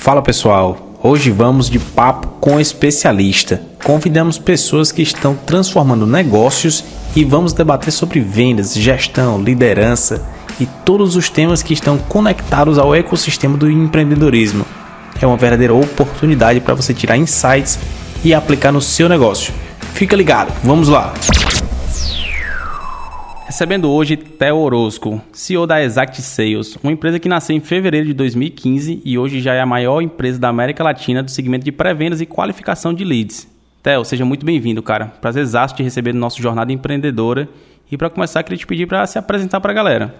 Fala pessoal, hoje vamos de papo com especialista. Convidamos pessoas que estão transformando negócios e vamos debater sobre vendas, gestão, liderança e todos os temas que estão conectados ao ecossistema do empreendedorismo. É uma verdadeira oportunidade para você tirar insights e aplicar no seu negócio. Fica ligado, vamos lá! Recebendo hoje Theo Orozco, CEO da Exact Sales, uma empresa que nasceu em fevereiro de 2015 e hoje já é a maior empresa da América Latina do segmento de pré-vendas e qualificação de leads. Theo, seja muito bem-vindo, cara. Prazer exato te receber no nosso Jornada Empreendedora. E para começar, queria te pedir para se apresentar para a galera.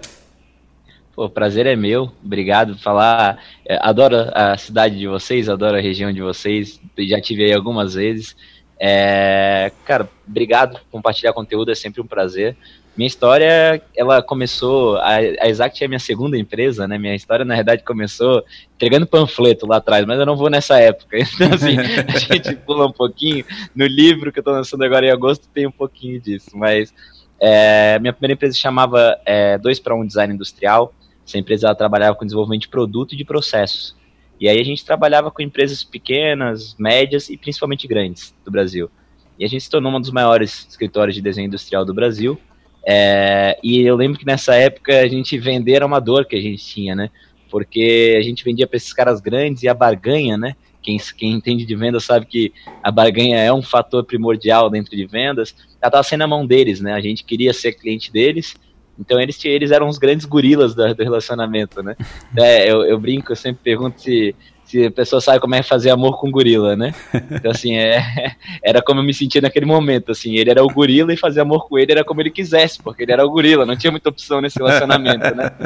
Pô, prazer é meu. Obrigado por falar. É, adoro a cidade de vocês, adoro a região de vocês. Já tive aí algumas vezes. É, cara, obrigado por compartilhar conteúdo, é sempre um prazer. Minha história, ela começou, a, a Exact é minha segunda empresa, né? Minha história, na verdade, começou entregando panfleto lá atrás, mas eu não vou nessa época. Então, assim, a gente pula um pouquinho. No livro que eu estou lançando agora em agosto, tem um pouquinho disso. Mas é, minha primeira empresa chamava é, 2 para 1 Design Industrial. Essa empresa ela trabalhava com desenvolvimento de produto e de processos. E aí a gente trabalhava com empresas pequenas, médias e principalmente grandes do Brasil. E a gente se tornou um dos maiores escritórios de desenho industrial do Brasil. É, e eu lembro que nessa época a gente vender era uma dor que a gente tinha, né? Porque a gente vendia para esses caras grandes e a barganha, né? Quem, quem entende de vendas sabe que a barganha é um fator primordial dentro de vendas. Ela estava sendo na mão deles, né? A gente queria ser cliente deles, então eles, eles eram os grandes gorilas do, do relacionamento, né? É, eu, eu brinco, eu sempre pergunto se se a pessoa sabe como é fazer amor com gorila, né? Então, assim, é, era como eu me sentia naquele momento, assim, ele era o gorila e fazer amor com ele era como ele quisesse, porque ele era o gorila, não tinha muita opção nesse relacionamento, né?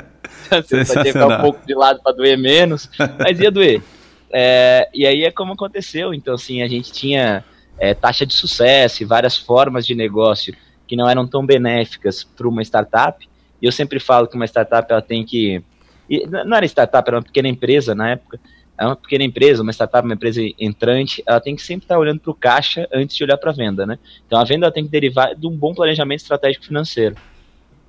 Então, assim, só tinha que ficar um pouco de lado para doer menos, mas ia doer. É, e aí é como aconteceu, então, assim, a gente tinha é, taxa de sucesso e várias formas de negócio que não eram tão benéficas para uma startup, e eu sempre falo que uma startup ela tem que. Não era startup, era uma pequena empresa na época, é uma pequena empresa, uma startup, uma empresa entrante, ela tem que sempre estar olhando para o caixa antes de olhar para a venda, né? Então a venda tem que derivar de um bom planejamento estratégico financeiro.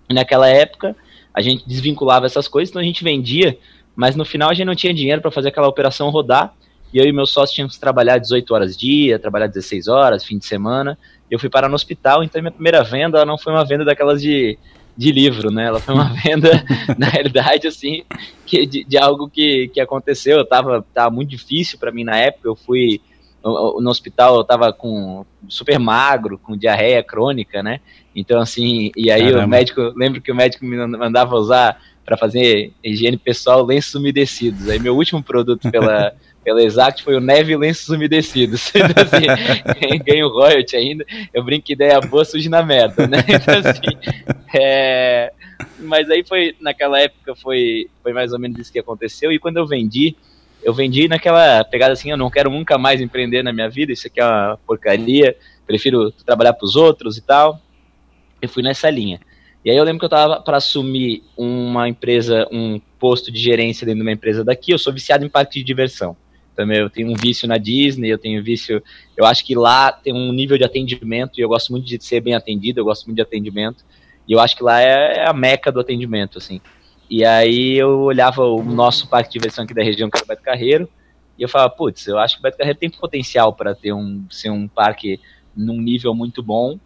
E naquela época, a gente desvinculava essas coisas, então a gente vendia, mas no final a gente não tinha dinheiro para fazer aquela operação rodar, e eu e meu sócio tínhamos que trabalhar 18 horas dia, trabalhar 16 horas, fim de semana. Eu fui parar no hospital, então minha primeira venda não foi uma venda daquelas de de livro, né? Ela foi uma venda, na realidade, assim, que, de, de, algo que, que aconteceu. Eu tava, tava muito difícil para mim na época. Eu fui no hospital, eu tava com super magro, com diarreia crônica, né? Então, assim, e aí Caramba. o médico, lembro que o médico me mandava usar para fazer higiene pessoal lenços umedecidos. Aí meu último produto pela pela Exact foi o Neve Lenços Umedecidos. Então, assim, ganho royalty ainda. Eu brinco que ideia boa surge na merda, né? Então, assim, é... Mas aí foi, naquela época, foi, foi mais ou menos isso que aconteceu. E quando eu vendi, eu vendi naquela pegada assim: eu não quero nunca mais empreender na minha vida, isso aqui é uma porcaria, prefiro trabalhar para os outros e tal. Eu fui nessa linha. E aí eu lembro que eu estava para assumir uma empresa, um posto de gerência dentro de uma empresa daqui. Eu sou viciado em parque de diversão também eu tenho um vício na Disney, eu tenho um vício, eu acho que lá tem um nível de atendimento e eu gosto muito de ser bem atendido, eu gosto muito de atendimento e eu acho que lá é, é a meca do atendimento, assim. E aí eu olhava o nosso parque de diversão aqui da região, que era o Beto Carreiro, e eu falava, putz, eu acho que o Beto Carreiro tem potencial para ter um ser um parque num nível muito bom.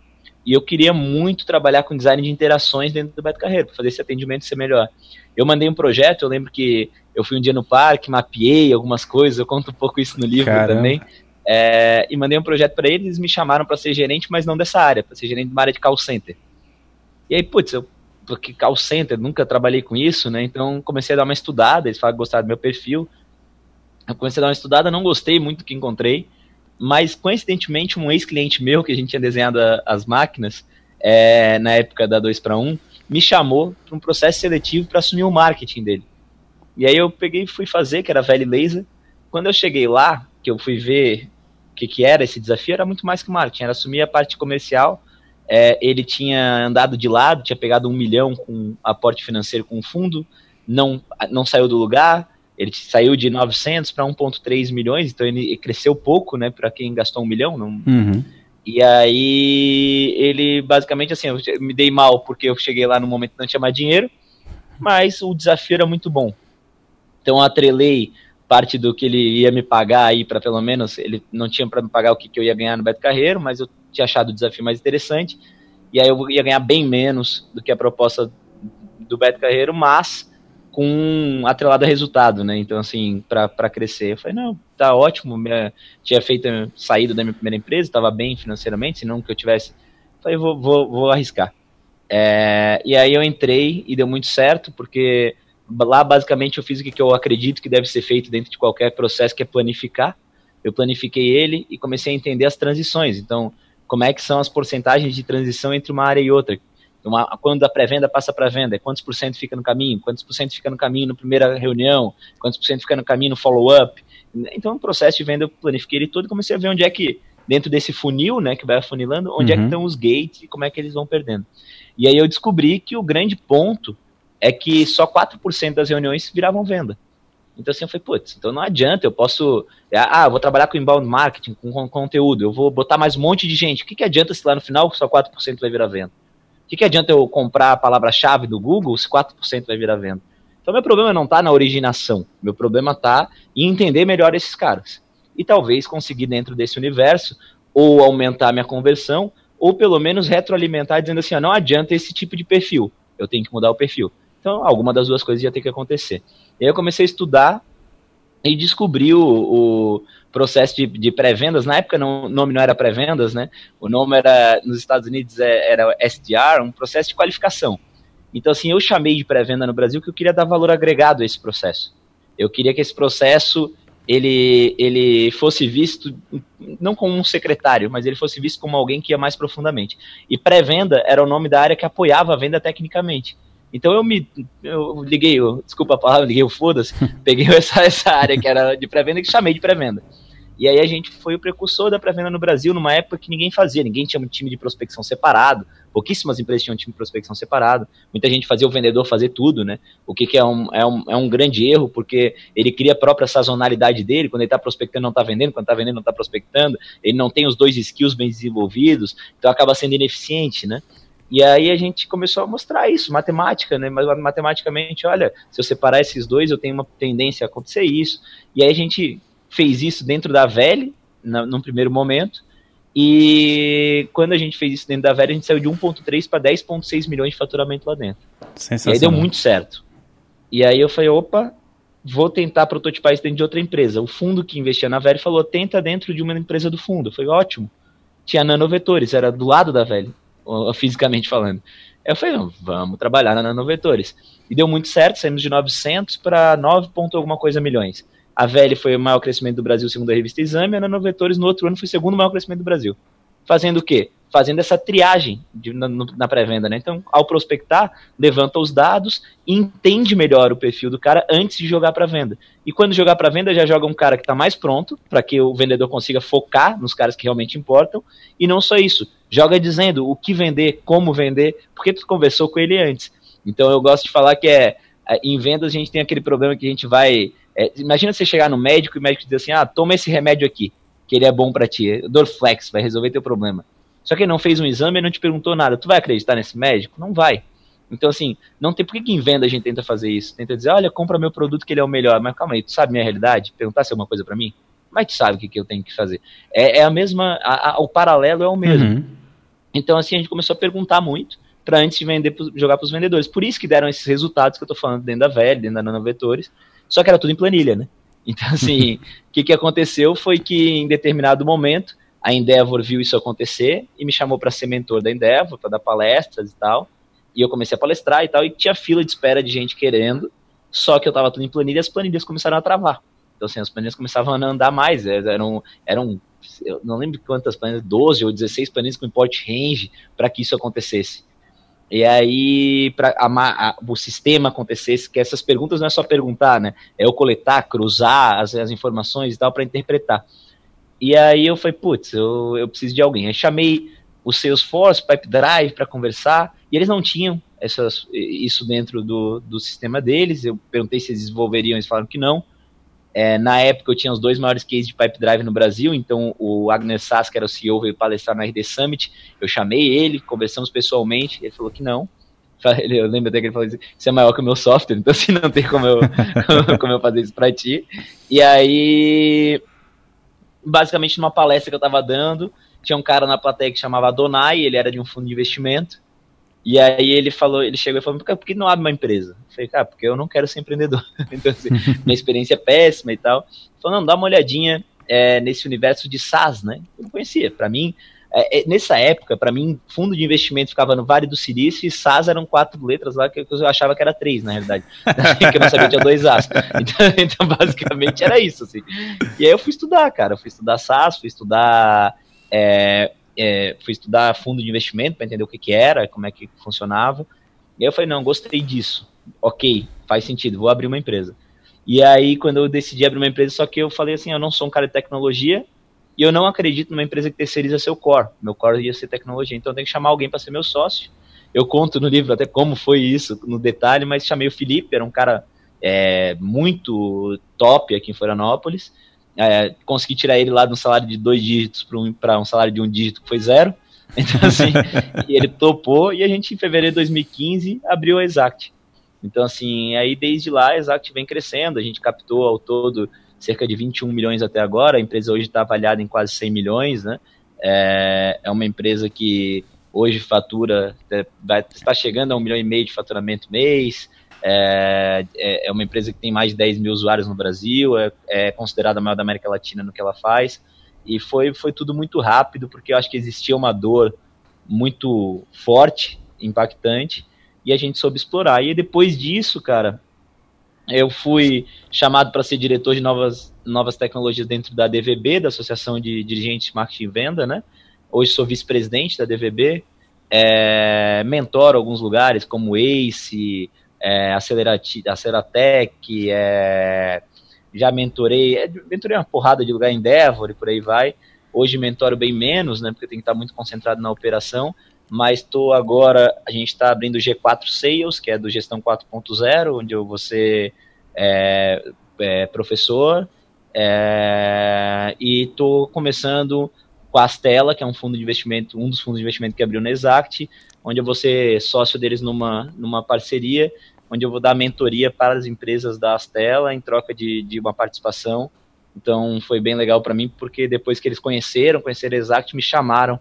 E eu queria muito trabalhar com design de interações dentro do Beto Carreiro, para fazer esse atendimento ser melhor. Eu mandei um projeto, eu lembro que eu fui um dia no parque, mapeei algumas coisas, eu conto um pouco isso no livro Caramba. também. É, e mandei um projeto para eles, eles me chamaram para ser gerente, mas não dessa área, para ser gerente de uma área de call center. E aí, putz, eu, porque call center, nunca trabalhei com isso, né? Então comecei a dar uma estudada, eles falaram que gostaram do meu perfil. Eu comecei a dar uma estudada, não gostei muito do que encontrei, mas coincidentemente um ex-cliente meu, que a gente tinha desenhado a, as máquinas, é, na época da 2 para 1, me chamou para um processo seletivo para assumir o marketing dele. E aí eu peguei e fui fazer, que era velho laser. Quando eu cheguei lá, que eu fui ver o que, que era esse desafio, era muito mais que marketing, era assumir a parte comercial. É, ele tinha andado de lado, tinha pegado um milhão com aporte financeiro com o fundo, não, não saiu do lugar, ele saiu de 900 para 1,3 milhões, então ele cresceu pouco, né, para quem gastou um milhão. Não... Uhum. E aí ele basicamente assim, eu me dei mal porque eu cheguei lá no momento que não tinha mais dinheiro, mas o desafio era muito bom. Então atrelei parte do que ele ia me pagar aí para pelo menos ele não tinha para me pagar o que, que eu ia ganhar no Beto Carreiro, mas eu tinha achado o desafio mais interessante e aí eu ia ganhar bem menos do que a proposta do Beto Carreiro, mas com atrelado a resultado, né? Então, assim, para crescer. Eu falei, não, tá ótimo. Minha, tinha feito saída da minha primeira empresa, estava bem financeiramente, se não que eu tivesse. Falei, vou, vou, vou arriscar. É, e aí eu entrei e deu muito certo, porque lá basicamente eu fiz o que eu acredito que deve ser feito dentro de qualquer processo, que é planificar. Eu planifiquei ele e comecei a entender as transições. Então, como é que são as porcentagens de transição entre uma área e outra. Uma, quando a pré-venda passa para a venda, quantos por cento fica no caminho, quantos por cento fica no caminho na primeira reunião, quantos por cento fica no caminho no follow-up. Então, o processo de venda eu planifiquei ele todo e comecei a ver onde é que, dentro desse funil, né, que vai afunilando, onde uhum. é que uhum. estão os gates e como é que eles vão perdendo. E aí eu descobri que o grande ponto é que só 4% das reuniões viravam venda. Então assim, eu falei, putz, então não adianta, eu posso, ah, eu vou trabalhar com inbound marketing, com, conteúdo, eu vou botar mais um monte de gente. O que, que adianta se lá no final só 4% vai virar venda? O que, que adianta eu comprar a palavra-chave do Google se 4% vai virar venda? Então meu problema não está na originação, meu problema está em entender melhor esses caras. E talvez conseguir dentro desse universo ou aumentar minha conversão, ou pelo menos retroalimentar dizendo assim, não adianta esse tipo de perfil, eu tenho que mudar o perfil. Então, alguma das duas coisas ia ter que acontecer. E aí eu comecei a estudar e descobri o, o processo de, de pré-vendas. Na época não, o nome não era pré-vendas, né? O nome era, nos Estados Unidos, é, era SDR, um processo de qualificação. Então, assim, eu chamei de pré-venda no Brasil que eu queria dar valor agregado a esse processo. Eu queria que esse processo ele, ele fosse visto não como um secretário, mas ele fosse visto como alguém que ia mais profundamente. E pré-venda era o nome da área que apoiava a venda tecnicamente. Então eu me eu liguei, eu, desculpa a palavra, liguei o foda-se, peguei essa, essa área que era de pré-venda e chamei de pré-venda. E aí a gente foi o precursor da pré-venda no Brasil numa época que ninguém fazia, ninguém tinha um time de prospecção separado, pouquíssimas empresas tinham um time de prospecção separado, muita gente fazia o vendedor fazer tudo, né? O que, que é, um, é, um, é um grande erro, porque ele cria a própria sazonalidade dele, quando ele está prospectando não está vendendo, quando está vendendo não está prospectando, ele não tem os dois skills bem desenvolvidos, então acaba sendo ineficiente, né? E aí a gente começou a mostrar isso, matemática, né? Mas matematicamente, olha, se eu separar esses dois, eu tenho uma tendência a acontecer isso. E aí a gente fez isso dentro da VEL, num primeiro momento. E quando a gente fez isso dentro da VEL, a gente saiu de 1.3 para 10.6 milhões de faturamento lá dentro. E aí deu muito certo. E aí eu falei, opa, vou tentar prototipar isso dentro de outra empresa. O fundo que investia na VEL falou, tenta dentro de uma empresa do fundo. Foi ótimo. Tinha nanovetores, era do lado da VEL fisicamente falando. Eu falei, não, vamos trabalhar na nanovetores. E deu muito certo, saímos de 900 para 9 ponto alguma coisa milhões. A VL foi o maior crescimento do Brasil, segundo a revista Exame, e a Nanovetores no outro ano foi o segundo maior crescimento do Brasil. Fazendo o quê? Fazendo essa triagem de, na, na pré-venda, né? Então, ao prospectar, levanta os dados e entende melhor o perfil do cara antes de jogar para venda. E quando jogar para venda, já joga um cara que está mais pronto, para que o vendedor consiga focar nos caras que realmente importam. E não só isso, joga dizendo o que vender, como vender, porque tu conversou com ele antes. Então eu gosto de falar que é, é em vendas a gente tem aquele problema que a gente vai. É, imagina você chegar no médico e o médico dizer assim: ah, toma esse remédio aqui, que ele é bom para ti, Dorflex, vai resolver teu problema. Só que ele não fez um exame e não te perguntou nada. Tu vai acreditar nesse médico? Não vai. Então, assim, não tem por que, que em venda a gente tenta fazer isso. Tenta dizer, olha, compra meu produto que ele é o melhor. Mas calma aí, tu sabe minha realidade? Perguntar se é uma coisa para mim? Mas tu sabe o que, que eu tenho que fazer. É, é a mesma, a, a, o paralelo é o mesmo. Uhum. Então, assim, a gente começou a perguntar muito para antes de vender, jogar para os vendedores. Por isso que deram esses resultados que eu estou falando dentro da velha, dentro da Nanovetores, só que era tudo em planilha, né? Então, assim, o que, que aconteceu foi que em determinado momento a Endeavor viu isso acontecer e me chamou para ser mentor da Endeavor, para dar palestras e tal. E eu comecei a palestrar e tal, e tinha fila de espera de gente querendo, só que eu estava tudo em planilha e as planilhas começaram a travar. Então, assim, as planilhas começavam a andar mais, eram, eram eu não lembro quantas planilhas, 12 ou 16 planilhas com import range para que isso acontecesse. E aí, para o sistema acontecesse, que essas perguntas não é só perguntar, né? É eu coletar, cruzar as, as informações e tal para interpretar. E aí eu falei, putz, eu, eu preciso de alguém. Aí chamei o Salesforce, Pipedrive para conversar, e eles não tinham essas, isso dentro do, do sistema deles. Eu perguntei se eles desenvolveriam, eles falaram que não. É, na época eu tinha os dois maiores cases de pipe drive no Brasil, então o Agnes Sass, que era o CEO, veio palestrar na RD Summit, eu chamei ele, conversamos pessoalmente, ele falou que não. Eu lembro até que ele falou assim, isso é maior que o meu software, então assim, não tem como eu, como eu fazer isso pra ti. E aí, basicamente numa palestra que eu tava dando, tinha um cara na plateia que chamava Donai, ele era de um fundo de investimento, e aí ele falou, ele chegou e falou, por que não abre uma empresa? Eu falei, cara, porque eu não quero ser empreendedor. então, assim, minha experiência é péssima e tal. Ele falou, não, dá uma olhadinha é, nesse universo de SaaS, né? Eu não conhecia. Para mim, é, é, nessa época, para mim, fundo de investimento ficava no Vale do Silício e SaaS eram quatro letras lá que eu achava que era três, na realidade. que eu não sabia que tinha dois As. Então, então, basicamente, era isso, assim. E aí eu fui estudar, cara. Eu fui estudar SaaS, fui estudar é, é, fui estudar fundo de investimento para entender o que, que era, como é que funcionava. E aí eu falei, não, gostei disso. Ok, faz sentido, vou abrir uma empresa. E aí, quando eu decidi abrir uma empresa, só que eu falei assim, eu não sou um cara de tecnologia e eu não acredito numa empresa que terceiriza seu core. Meu core ia ser tecnologia, então eu tenho que chamar alguém para ser meu sócio. Eu conto no livro até como foi isso, no detalhe, mas chamei o Felipe, era um cara é, muito top aqui em Florianópolis é, consegui tirar ele lá de um salário de dois dígitos para um, um, salário de um dígito que foi zero. Então, assim, ele topou e a gente, em fevereiro de 2015, abriu a Exact. Então, assim, aí desde lá a Exact vem crescendo, a gente captou ao todo cerca de 21 milhões até agora, a empresa hoje está avaliada em quase 100 milhões, né? É, é uma empresa que hoje fatura, é, está chegando a um milhão e meio de faturamento mês, é, é, é uma empresa que tem mais de 10 mil usuários no Brasil, é, é considerada a maior da América Latina no que ela faz. E foi, foi tudo muito rápido, porque eu acho que existia uma dor muito forte, impactante, e a gente soube explorar. E depois disso, cara, eu fui chamado para ser diretor de novas, novas tecnologias dentro da DVB, da Associação de Dirigentes de Marketing e Venda, né? Hoje sou vice-presidente da DVB, é, mentor alguns lugares como ACE, é, Aceleratec, é, já mentorei, é, mentorei uma porrada de lugar em Endeavor e por aí vai. Hoje mentoro bem menos, né, porque tem que estar muito concentrado na operação, mas estou agora, a gente está abrindo o G4 Sales, que é do Gestão 4.0, onde eu vou ser é, é, professor, é, e estou começando com a Astela, que é um fundo de investimento, um dos fundos de investimento que abriu na Exact, onde eu vou ser sócio deles numa, numa parceria, onde eu vou dar mentoria para as empresas da Astela em troca de, de uma participação. Então foi bem legal para mim, porque depois que eles conheceram, conheceram Exact, me chamaram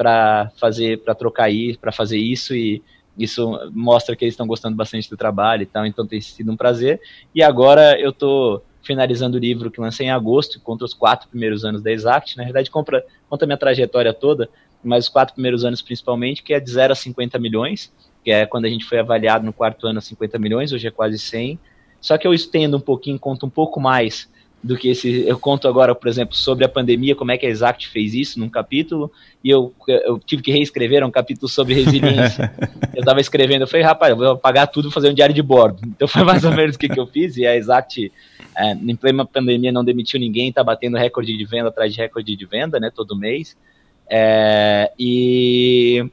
para fazer, para trocar aí, para fazer isso e isso mostra que eles estão gostando bastante do trabalho e tal, então tem sido um prazer. E agora eu estou finalizando o livro que lancei em agosto, contra os quatro primeiros anos da Exact. Na verdade, conta, conta minha trajetória toda, mas os quatro primeiros anos principalmente, que é de 0 a 50 milhões, que é quando a gente foi avaliado no quarto ano a 50 milhões, hoje é quase 100. Só que eu estendo um pouquinho, conto um pouco mais do que esse. Eu conto agora, por exemplo, sobre a pandemia, como é que a Exact fez isso num capítulo, e eu, eu tive que reescrever um capítulo sobre resiliência. eu estava escrevendo, eu falei, rapaz, eu vou apagar tudo e fazer um diário de bordo. Então foi mais ou menos o que, que eu fiz, e a Exact, é, em plena pandemia, não demitiu ninguém, está batendo recorde de venda atrás de recorde de venda, né, todo mês. É, e,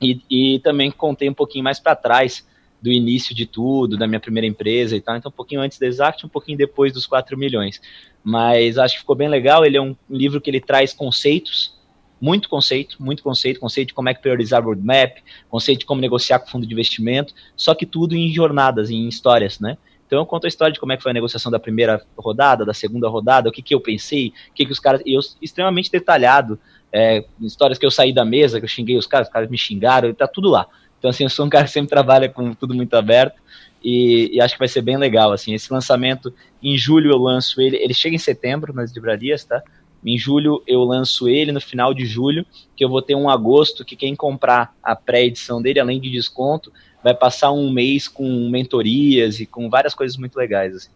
e, e, também contei um pouquinho mais para trás do início de tudo, da minha primeira empresa e tal. Então, um pouquinho antes da Exact, um pouquinho depois dos 4 milhões. Mas acho que ficou bem legal. Ele é um livro que ele traz conceitos, muito conceito, muito conceito, conceito de como é que priorizar roadmap, conceito de como negociar com fundo de investimento, só que tudo em jornadas, em histórias, né? Então eu conto a história de como é que foi a negociação da primeira rodada, da segunda rodada, o que, que eu pensei, o que, que os caras. E eu extremamente detalhado é, histórias que eu saí da mesa, que eu xinguei os caras, os caras me xingaram, tá tudo lá. Então, assim, eu sou um cara que sempre trabalha com tudo muito aberto e, e, acho que vai ser bem legal, assim, esse lançamento, em julho eu lanço ele, ele chega em setembro nas livrarias, tá? Em julho eu lanço ele, no final de julho, que eu vou ter um agosto que quem comprar a pré-edição dele, além de desconto, vai passar um mês com mentorias e com várias coisas muito legais, assim.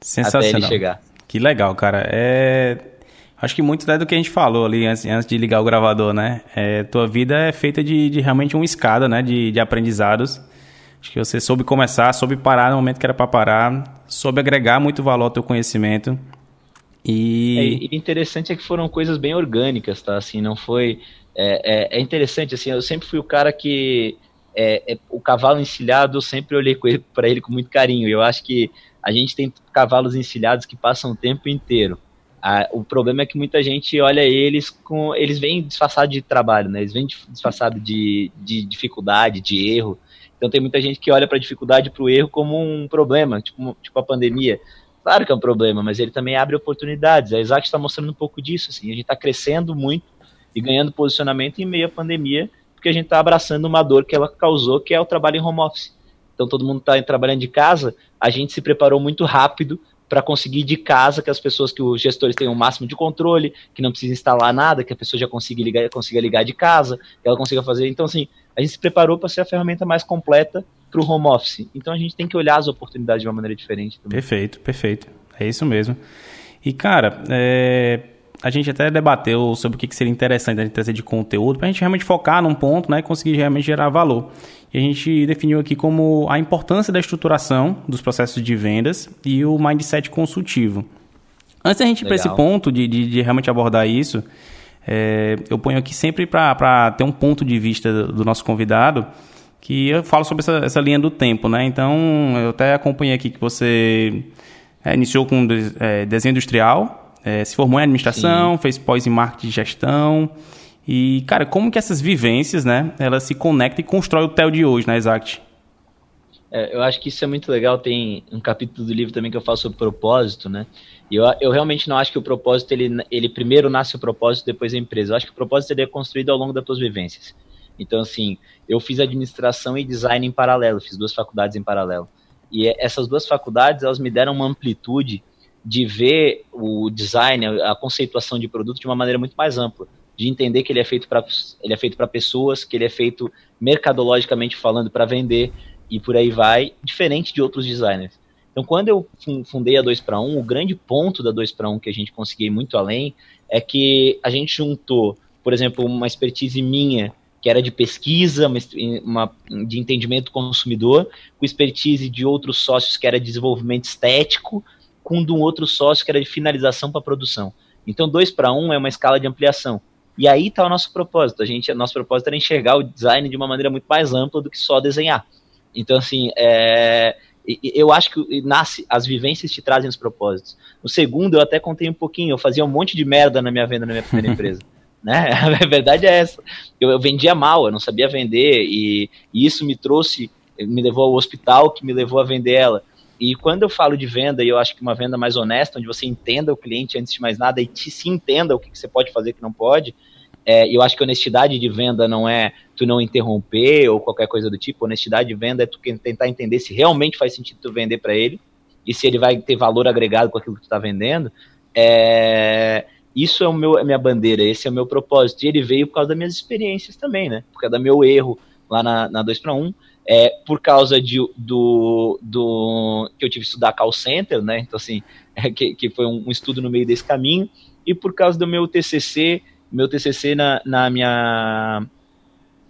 Sensacional. Até ele chegar. Que legal, cara. É Acho que muito é do que a gente falou ali antes, antes de ligar o gravador, né? É, tua vida é feita de, de realmente uma escada, né? De, de aprendizados. Acho que você soube começar, soube parar no momento que era para parar, soube agregar muito valor ao teu conhecimento. E... É, interessante é que foram coisas bem orgânicas, tá? Assim, não foi... É, é, é interessante, assim, eu sempre fui o cara que... É, é, o cavalo encilhado, eu sempre olhei para ele com muito carinho. Eu acho que a gente tem cavalos encilhados que passam o tempo inteiro. Ah, o problema é que muita gente olha eles com. Eles vêm disfarçados de trabalho, né? Eles vêm disfarçados de, de dificuldade, de erro. Então tem muita gente que olha para a dificuldade, para o erro como um problema, tipo, tipo a pandemia. Claro que é um problema, mas ele também abre oportunidades. A Isaac está mostrando um pouco disso. Assim. A gente está crescendo muito e ganhando posicionamento em meio à pandemia, porque a gente está abraçando uma dor que ela causou, que é o trabalho em home office. Então todo mundo está trabalhando de casa, a gente se preparou muito rápido para conseguir de casa que as pessoas, que os gestores tenham o máximo de controle, que não precisa instalar nada, que a pessoa já consiga ligar, consiga ligar de casa, que ela consiga fazer. Então, assim, a gente se preparou para ser a ferramenta mais completa para o home office. Então a gente tem que olhar as oportunidades de uma maneira diferente. Também. Perfeito, perfeito. É isso mesmo. E, cara, é, a gente até debateu sobre o que seria interessante a gente trazer de conteúdo para a gente realmente focar num ponto né, e conseguir realmente gerar valor. E a gente definiu aqui como a importância da estruturação dos processos de vendas e o mindset consultivo. Antes da gente ir para esse ponto de, de, de, realmente abordar isso, é, eu ponho aqui sempre para ter um ponto de vista do, do, nosso convidado, que eu falo sobre essa, essa, linha do tempo, né? Então, eu até acompanhei aqui que você é, iniciou com é, desenho industrial, é, se formou em administração, Sim. fez pós em marketing e gestão, e, cara, como que essas vivências, né, elas se conectam e constroem o TEL de hoje na Exact? É, eu acho que isso é muito legal. Tem um capítulo do livro também que eu falo sobre propósito, né? E eu, eu realmente não acho que o propósito, ele, ele primeiro nasce o propósito, depois a empresa. Eu acho que o propósito ele é construído ao longo das suas vivências. Então, assim, eu fiz administração e design em paralelo, fiz duas faculdades em paralelo. E essas duas faculdades, elas me deram uma amplitude de ver o design, a conceituação de produto de uma maneira muito mais ampla de entender que ele é feito para ele é feito para pessoas, que ele é feito mercadologicamente falando para vender e por aí vai, diferente de outros designers. Então, quando eu fundei a 2 para 1, o grande ponto da 2 para 1 que a gente conseguiu muito além é que a gente juntou, por exemplo, uma expertise minha, que era de pesquisa, uma, de entendimento do consumidor, com expertise de outros sócios, que era de desenvolvimento estético, com de um outro sócio, que era de finalização para produção. Então, 2 para 1 é uma escala de ampliação. E aí está o nosso propósito. A gente, nosso propósito era enxergar o design de uma maneira muito mais ampla do que só desenhar. Então, assim, é, eu acho que nasce, as vivências te trazem os propósitos. O segundo, eu até contei um pouquinho, eu fazia um monte de merda na minha venda na minha primeira empresa. né? A verdade é essa. Eu, eu vendia mal, eu não sabia vender, e, e isso me trouxe, me levou ao hospital, que me levou a vender ela. E quando eu falo de venda, e eu acho que uma venda mais honesta, onde você entenda o cliente antes de mais nada e te, se entenda o que, que você pode fazer e que não pode, é, eu acho que honestidade de venda não é tu não interromper ou qualquer coisa do tipo. Honestidade de venda é tu tentar entender se realmente faz sentido tu vender para ele e se ele vai ter valor agregado com aquilo que tu está vendendo. É, isso é o meu, a minha bandeira, esse é o meu propósito. E ele veio por causa das minhas experiências também, né? Por causa do meu erro lá na, na 2 para 1 é, por causa de, do, do que eu tive que estudar call center, né? Então, assim, é, que, que foi um, um, estudo no meio desse caminho, e por causa do meu TCC, meu TCC na, na minha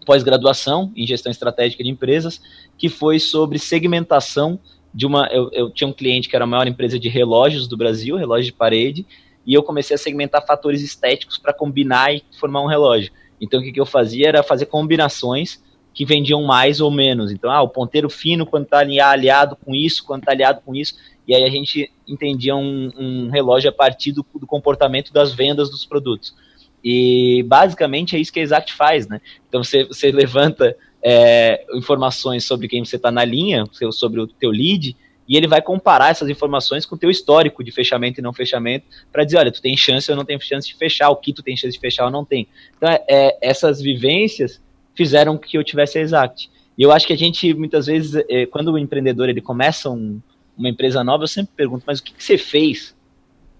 pós-graduação em gestão estratégica de empresas, que foi sobre segmentação de uma. Eu, eu tinha um cliente que era a maior empresa de relógios do Brasil, relógio de parede, e eu comecei a segmentar fatores estéticos para combinar e formar um relógio. Então, o que, que eu fazia era fazer combinações que vendiam mais ou menos. Então, ah, o ponteiro fino quando está aliado com isso, quando está aliado com isso, e aí a gente entendia um, um relógio a partir do, do, comportamento das vendas dos produtos. E basicamente é isso que a Exact faz, né? Então você, você levanta é, informações sobre quem você está na linha, sobre o teu lead, e ele vai comparar essas informações com o teu histórico de fechamento e não fechamento, para dizer, olha, tu tem chance ou não tem chance de fechar, o que tu tem chance de fechar ou não tem. Então, é, é essas vivências fizeram que eu tivesse a Exact. E eu acho que a gente, muitas vezes, é, quando o empreendedor ele começa um, uma empresa nova, eu sempre pergunto, mas o que, que você fez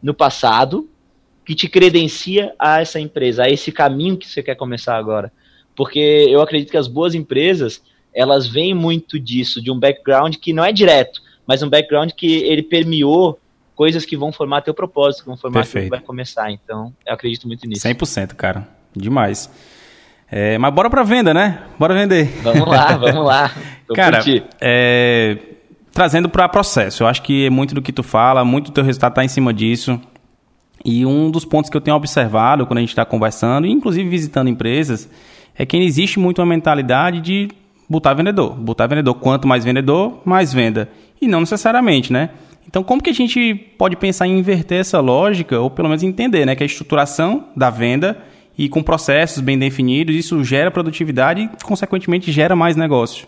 no passado que te credencia a essa empresa, a esse caminho que você quer começar agora? Porque eu acredito que as boas empresas, elas vêm muito disso, de um background que não é direto, mas um background que ele permeou coisas que vão formar teu propósito, que vão formar que vai começar. Então, eu acredito muito nisso. 100%, cara. Demais. É, mas bora pra venda, né? Bora vender. Vamos lá, vamos lá. Cara, é, trazendo para processo, eu acho que é muito do que tu fala, muito do teu resultado tá em cima disso. E um dos pontos que eu tenho observado quando a gente está conversando, inclusive visitando empresas, é que existe muito uma mentalidade de botar vendedor. Botar vendedor. Quanto mais vendedor, mais venda. E não necessariamente, né? Então, como que a gente pode pensar em inverter essa lógica, ou pelo menos entender né, que a estruturação da venda e com processos bem definidos, isso gera produtividade e, consequentemente, gera mais negócio.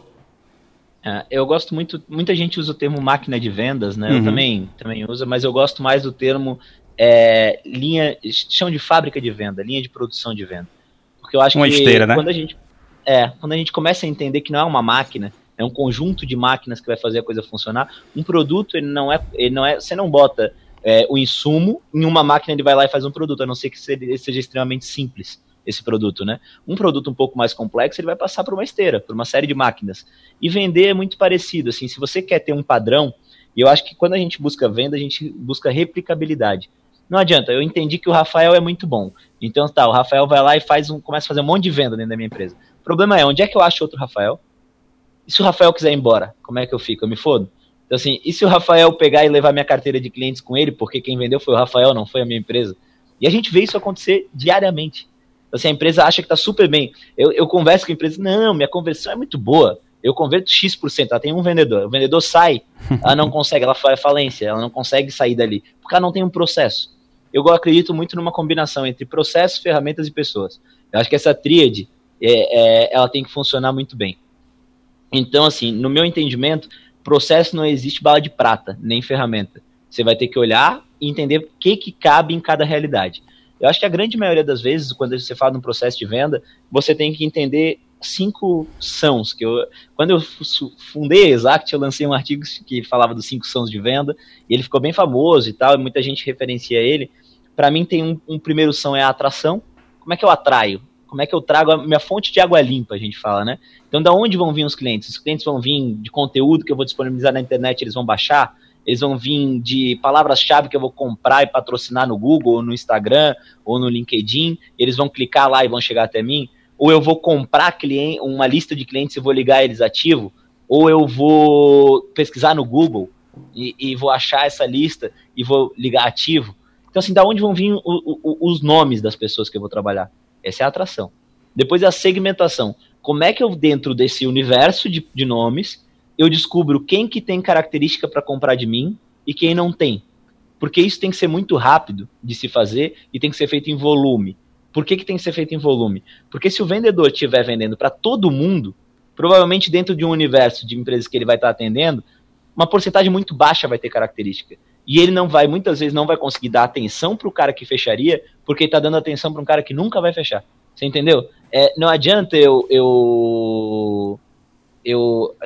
É, eu gosto muito, muita gente usa o termo máquina de vendas, né? Uhum. Eu também, também uso, mas eu gosto mais do termo é, linha, chão de fábrica de venda, linha de produção de venda. Porque eu acho uma que esteira, né? quando a gente é, quando a gente começa a entender que não é uma máquina, é um conjunto de máquinas que vai fazer a coisa funcionar. Um produto, ele não é, ele não é, você não bota é, o insumo em uma máquina, ele vai lá e faz um produto, a não ser que seja extremamente simples esse produto, né? Um produto um pouco mais complexo, ele vai passar por uma esteira, por uma série de máquinas. E vender é muito parecido, assim, se você quer ter um padrão, e eu acho que quando a gente busca venda, a gente busca replicabilidade. Não adianta, eu entendi que o Rafael é muito bom. Então tá, o Rafael vai lá e faz um, começa a fazer um monte de venda dentro da minha empresa. O problema é, onde é que eu acho outro Rafael? E se o Rafael quiser ir embora, como é que eu fico? Eu me fodo? Então, assim, e se o Rafael pegar e levar minha carteira de clientes com ele, porque quem vendeu foi o Rafael, não foi a minha empresa? E a gente vê isso acontecer diariamente. Então, assim, a empresa acha que está super bem. Eu, eu converso com a empresa, não, minha conversão é muito boa. Eu converto X%, ela tem um vendedor. O vendedor sai, ela não consegue, ela faz falência, ela não consegue sair dali, porque ela não tem um processo. Eu acredito muito numa combinação entre processos, ferramentas e pessoas. Eu acho que essa tríade, é, é, ela tem que funcionar muito bem. Então, assim, no meu entendimento, processo não existe bala de prata, nem ferramenta. Você vai ter que olhar e entender o que, que cabe em cada realidade. Eu acho que a grande maioria das vezes, quando você fala de um processo de venda, você tem que entender cinco sãos. Que eu, quando eu fundei a Exact, eu lancei um artigo que falava dos cinco sãos de venda, e ele ficou bem famoso e tal, e muita gente referencia ele. Para mim, tem um, um primeiro são é a atração. Como é que eu atraio? Como é que eu trago a minha fonte de água limpa, a gente fala, né? Então, da onde vão vir os clientes? Os clientes vão vir de conteúdo que eu vou disponibilizar na internet, eles vão baixar, eles vão vir de palavras-chave que eu vou comprar e patrocinar no Google, ou no Instagram, ou no LinkedIn, eles vão clicar lá e vão chegar até mim, ou eu vou comprar cliente, uma lista de clientes e vou ligar eles ativo, ou eu vou pesquisar no Google e, e vou achar essa lista e vou ligar ativo. Então, assim, da onde vão vir o, o, os nomes das pessoas que eu vou trabalhar? Essa é a atração. Depois é a segmentação. Como é que eu, dentro desse universo de, de nomes, eu descubro quem que tem característica para comprar de mim e quem não tem? Porque isso tem que ser muito rápido de se fazer e tem que ser feito em volume. Por que, que tem que ser feito em volume? Porque se o vendedor estiver vendendo para todo mundo, provavelmente dentro de um universo de empresas que ele vai estar atendendo, uma porcentagem muito baixa vai ter característica. E ele não vai, muitas vezes, não vai conseguir dar atenção para o cara que fecharia, porque ele está dando atenção para um cara que nunca vai fechar. Você entendeu? É, não adianta eu. eu, eu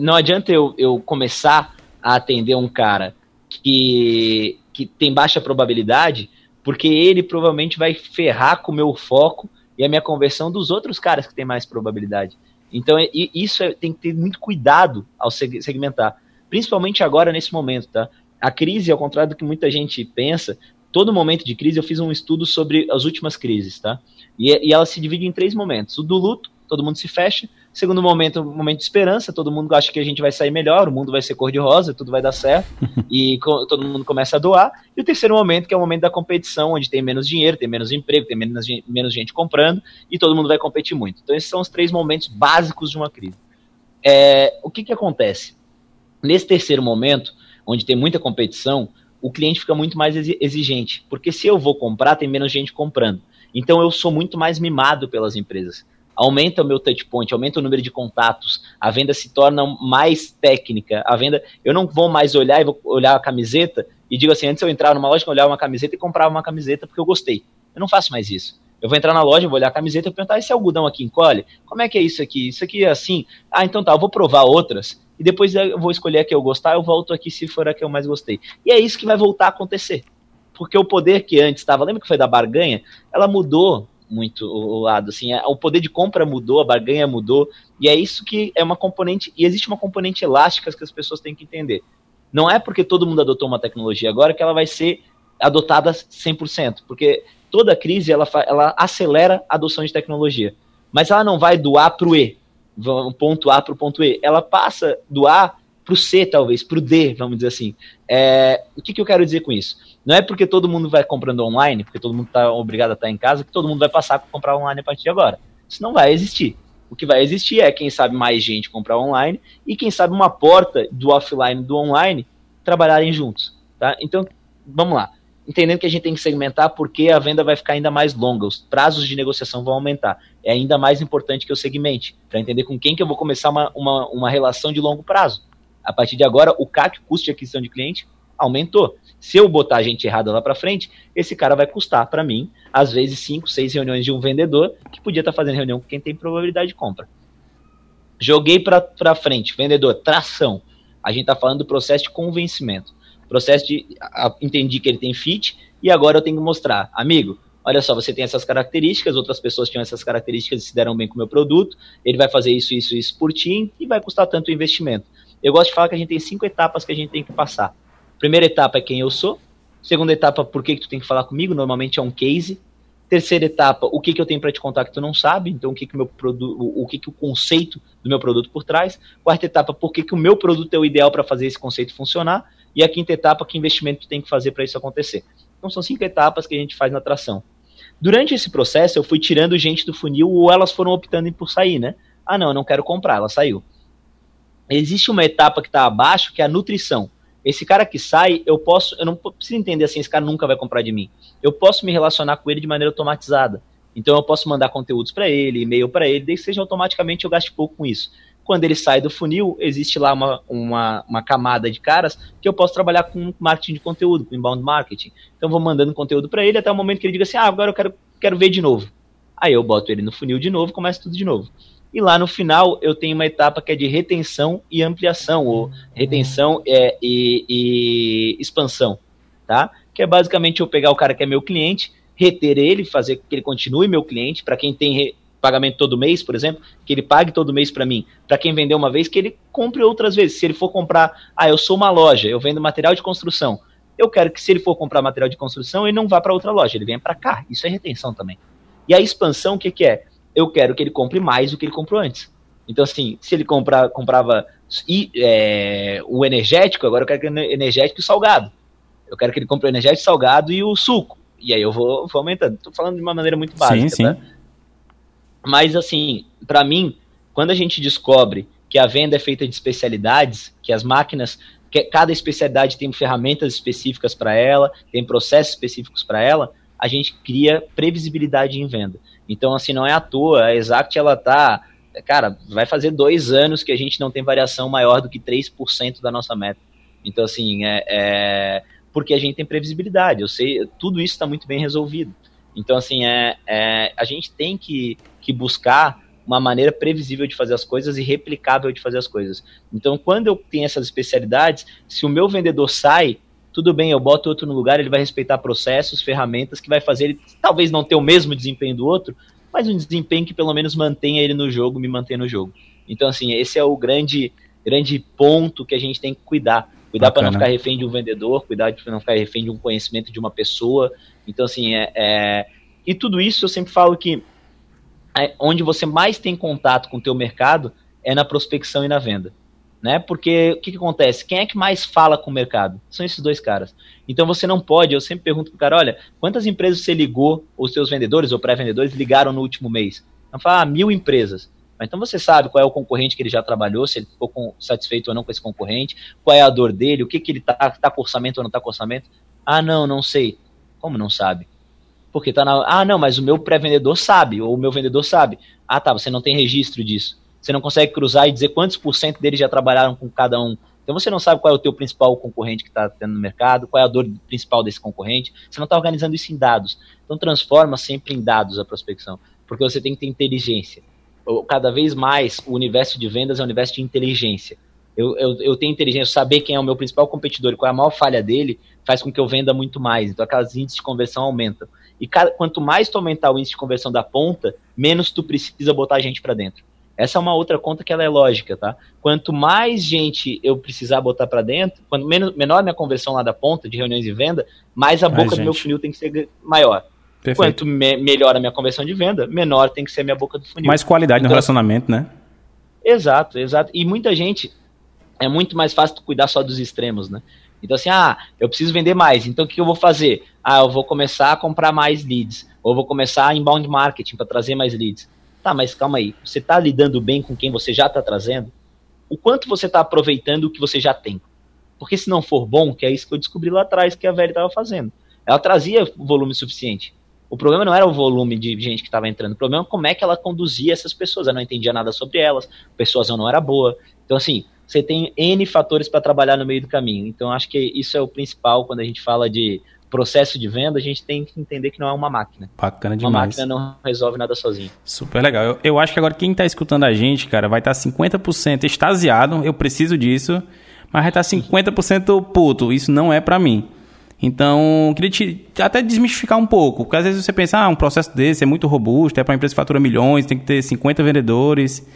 não adianta eu, eu começar a atender um cara que, que tem baixa probabilidade, porque ele provavelmente vai ferrar com o meu foco e a minha conversão dos outros caras que têm mais probabilidade. Então, isso é, tem que ter muito cuidado ao segmentar principalmente agora nesse momento, tá? A crise, ao contrário do que muita gente pensa, todo momento de crise eu fiz um estudo sobre as últimas crises, tá? E, e ela se divide em três momentos: o do luto, todo mundo se fecha. Segundo momento, um momento de esperança, todo mundo acha que a gente vai sair melhor, o mundo vai ser cor-de-rosa, tudo vai dar certo, e todo mundo começa a doar. E o terceiro momento, que é o momento da competição, onde tem menos dinheiro, tem menos emprego, tem menos, menos gente comprando, e todo mundo vai competir muito. Então, esses são os três momentos básicos de uma crise. É, o que, que acontece? Nesse terceiro momento, onde tem muita competição, o cliente fica muito mais exigente, porque se eu vou comprar, tem menos gente comprando. Então eu sou muito mais mimado pelas empresas. Aumenta o meu touch point, aumenta o número de contatos, a venda se torna mais técnica. A venda, eu não vou mais olhar e vou olhar a camiseta e digo assim, antes eu entrar numa loja, eu olhava uma camiseta e comprava uma camiseta porque eu gostei. Eu não faço mais isso. Eu vou entrar na loja, vou olhar a camiseta e perguntar: esse algodão aqui encolhe? Como é que é isso aqui? Isso aqui é assim? Ah, então tá, eu vou provar outras e depois eu vou escolher a que eu gostar, eu volto aqui se for a que eu mais gostei. E é isso que vai voltar a acontecer. Porque o poder que antes estava, lembra que foi da barganha? Ela mudou muito o lado, assim, o poder de compra mudou, a barganha mudou, e é isso que é uma componente, e existe uma componente elástica que as pessoas têm que entender. Não é porque todo mundo adotou uma tecnologia agora que ela vai ser adotada 100%, porque toda crise ela, ela acelera a adoção de tecnologia, mas ela não vai do A para o E, ponto A para o ponto E. Ela passa do A para o C, talvez, para o D, vamos dizer assim. É, o que, que eu quero dizer com isso? Não é porque todo mundo vai comprando online, porque todo mundo está obrigado a estar em casa, que todo mundo vai passar a comprar online a partir de agora. Isso não vai existir. O que vai existir é, quem sabe, mais gente comprar online e, quem sabe, uma porta do offline do online trabalharem juntos. Tá? Então, vamos lá. Entendendo que a gente tem que segmentar porque a venda vai ficar ainda mais longa, os prazos de negociação vão aumentar. É ainda mais importante que eu segmente, para entender com quem que eu vou começar uma, uma, uma relação de longo prazo. A partir de agora, o CAC, custo de aquisição de cliente, aumentou. Se eu botar a gente errada lá para frente, esse cara vai custar para mim, às vezes, cinco, seis reuniões de um vendedor que podia estar tá fazendo reunião com quem tem probabilidade de compra. Joguei para frente, vendedor, tração. A gente está falando do processo de convencimento. Processo de. A, entendi que ele tem fit e agora eu tenho que mostrar. Amigo, olha só, você tem essas características, outras pessoas tinham essas características e se deram bem com o meu produto, ele vai fazer isso, isso, isso por ti e vai custar tanto o investimento. Eu gosto de falar que a gente tem cinco etapas que a gente tem que passar. Primeira etapa é quem eu sou. Segunda etapa, por que, que tu tem que falar comigo? Normalmente é um case. Terceira etapa, o que, que eu tenho para te contar que tu não sabe? Então, o que, que, meu produto, o que, que o conceito do meu produto por trás. Quarta etapa, por que, que o meu produto é o ideal para fazer esse conceito funcionar? E a quinta etapa, que investimento tu tem que fazer para isso acontecer. Então, são cinco etapas que a gente faz na atração. Durante esse processo, eu fui tirando gente do funil ou elas foram optando por sair, né? Ah, não, eu não quero comprar, ela saiu. Existe uma etapa que está abaixo, que é a nutrição. Esse cara que sai, eu posso, eu não preciso entender assim, esse cara nunca vai comprar de mim. Eu posso me relacionar com ele de maneira automatizada. Então eu posso mandar conteúdos para ele, e-mail para ele, desde que seja automaticamente eu gaste pouco com isso. Quando ele sai do funil, existe lá uma, uma, uma camada de caras que eu posso trabalhar com marketing de conteúdo, com inbound marketing. Então vou mandando conteúdo para ele até o momento que ele diga assim: ah, agora eu quero, quero ver de novo. Aí eu boto ele no funil de novo, começa tudo de novo. E lá no final eu tenho uma etapa que é de retenção e ampliação, ou retenção é, e, e expansão, tá? Que é basicamente eu pegar o cara que é meu cliente, reter ele, fazer que ele continue meu cliente, para quem tem pagamento todo mês, por exemplo, que ele pague todo mês para mim. Para quem vendeu uma vez, que ele compre outras vezes. Se ele for comprar, ah, eu sou uma loja, eu vendo material de construção. Eu quero que se ele for comprar material de construção, ele não vá para outra loja, ele venha para cá. Isso é retenção também. E a expansão, o que, que é? eu quero que ele compre mais do que ele comprou antes. Então, assim, se ele compra, comprava e, é, o energético, agora eu quero que ele energético e salgado. Eu quero que ele compre o energético salgado e o suco. E aí eu vou, vou aumentando. Estou falando de uma maneira muito básica, sim, sim. Tá? Mas, assim, para mim, quando a gente descobre que a venda é feita de especialidades, que as máquinas, que cada especialidade tem ferramentas específicas para ela, tem processos específicos para ela, a gente cria previsibilidade em venda. Então, assim, não é à toa, a Exact, ela tá, cara, vai fazer dois anos que a gente não tem variação maior do que 3% da nossa meta. Então, assim, é, é, porque a gente tem previsibilidade, eu sei, tudo isso está muito bem resolvido. Então, assim, é, é, a gente tem que, que buscar uma maneira previsível de fazer as coisas e replicável de fazer as coisas. Então, quando eu tenho essas especialidades, se o meu vendedor sai, tudo bem, eu boto outro no lugar, ele vai respeitar processos, ferramentas, que vai fazer ele talvez não ter o mesmo desempenho do outro, mas um desempenho que pelo menos mantenha ele no jogo, me mantenha no jogo. Então, assim, esse é o grande, grande ponto que a gente tem que cuidar. Cuidar para não ficar refém de um vendedor, cuidar para não ficar refém de um conhecimento de uma pessoa. Então, assim, é, é... E tudo isso eu sempre falo que onde você mais tem contato com o teu mercado é na prospecção e na venda né? Porque o que, que, acontece? Quem é que mais fala com o mercado? São esses dois caras. Então você não pode, eu sempre pergunto pro cara, olha, quantas empresas você ligou, os seus vendedores ou pré-vendedores ligaram no último mês? Então fala, ah, mil empresas. Então você sabe qual é o concorrente que ele já trabalhou, se ele ficou com, satisfeito ou não com esse concorrente, qual é a dor dele, o que, que ele tá, tá com orçamento ou não tá com orçamento. Ah, não, não sei. Como não sabe? Porque tá na. Ah, não, mas o meu pré-vendedor sabe, ou o meu vendedor sabe. Ah, tá, você não tem registro disso você não consegue cruzar e dizer quantos por cento deles já trabalharam com cada um. Então você não sabe qual é o teu principal concorrente que está tendo no mercado, qual é a dor principal desse concorrente, você não está organizando isso em dados. Então transforma sempre em dados a prospecção, porque você tem que ter inteligência. Cada vez mais o universo de vendas é um universo de inteligência. Eu, eu, eu tenho inteligência, saber quem é o meu principal competidor e qual é a maior falha dele, faz com que eu venda muito mais. Então aquelas índices de conversão aumentam. E cada, quanto mais tu aumentar o índice de conversão da ponta, menos tu precisa botar gente para dentro. Essa é uma outra conta que ela é lógica, tá? Quanto mais gente eu precisar botar para dentro, quanto menos, menor a minha conversão lá da ponta de reuniões de venda, mais a boca do meu funil tem que ser maior. Perfeito. Quanto me, melhor a minha conversão de venda, menor tem que ser a minha boca do funil. Mais qualidade então, no relacionamento, né? Exato, exato. E muita gente é muito mais fácil cuidar só dos extremos, né? Então, assim, ah, eu preciso vender mais, então o que eu vou fazer? Ah, eu vou começar a comprar mais leads, ou vou começar a inbound marketing para trazer mais leads. Tá, mas calma aí, você está lidando bem com quem você já está trazendo? O quanto você está aproveitando o que você já tem? Porque se não for bom, que é isso que eu descobri lá atrás que a velha estava fazendo. ela trazia volume suficiente. O problema não era o volume de gente que estava entrando, o problema é como é que ela conduzia essas pessoas. Ela não entendia nada sobre elas, a persuasão não era boa. Então, assim, você tem N fatores para trabalhar no meio do caminho. Então, acho que isso é o principal quando a gente fala de processo de venda, a gente tem que entender que não é uma máquina. Bacana demais. Uma máquina não resolve nada sozinho. Super legal. Eu, eu acho que agora quem está escutando a gente, cara, vai estar tá 50% extasiado, eu preciso disso, mas vai estar tá 50% puto, isso não é para mim. Então, queria te até desmistificar um pouco, porque às vezes você pensa, ah, um processo desse é muito robusto, é para uma empresa que fatura milhões, tem que ter 50 vendedores.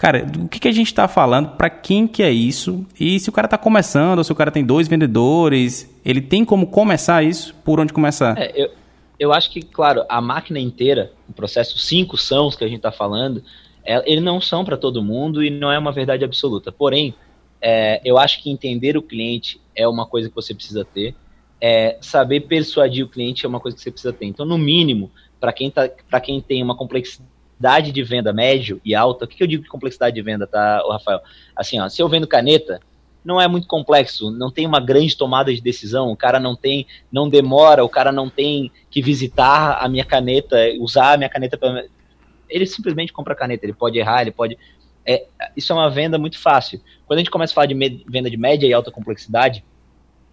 Cara, o que, que a gente está falando? Para quem que é isso? E se o cara está começando, ou se o cara tem dois vendedores, ele tem como começar isso? Por onde começar? É, eu, eu acho que, claro, a máquina inteira, o processo cinco são que a gente está falando, é, eles não são para todo mundo e não é uma verdade absoluta. Porém, é, eu acho que entender o cliente é uma coisa que você precisa ter. É, saber persuadir o cliente é uma coisa que você precisa ter. Então, no mínimo, para quem, tá, quem tem uma complexidade complexidade de venda médio e alta, o que, que eu digo de complexidade de venda, tá, Rafael? Assim, ó, se eu vendo caneta, não é muito complexo, não tem uma grande tomada de decisão, o cara não tem, não demora, o cara não tem que visitar a minha caneta, usar a minha caneta para ele simplesmente compra a caneta, ele pode errar, ele pode é, isso é uma venda muito fácil. Quando a gente começa a falar de venda de média e alta complexidade,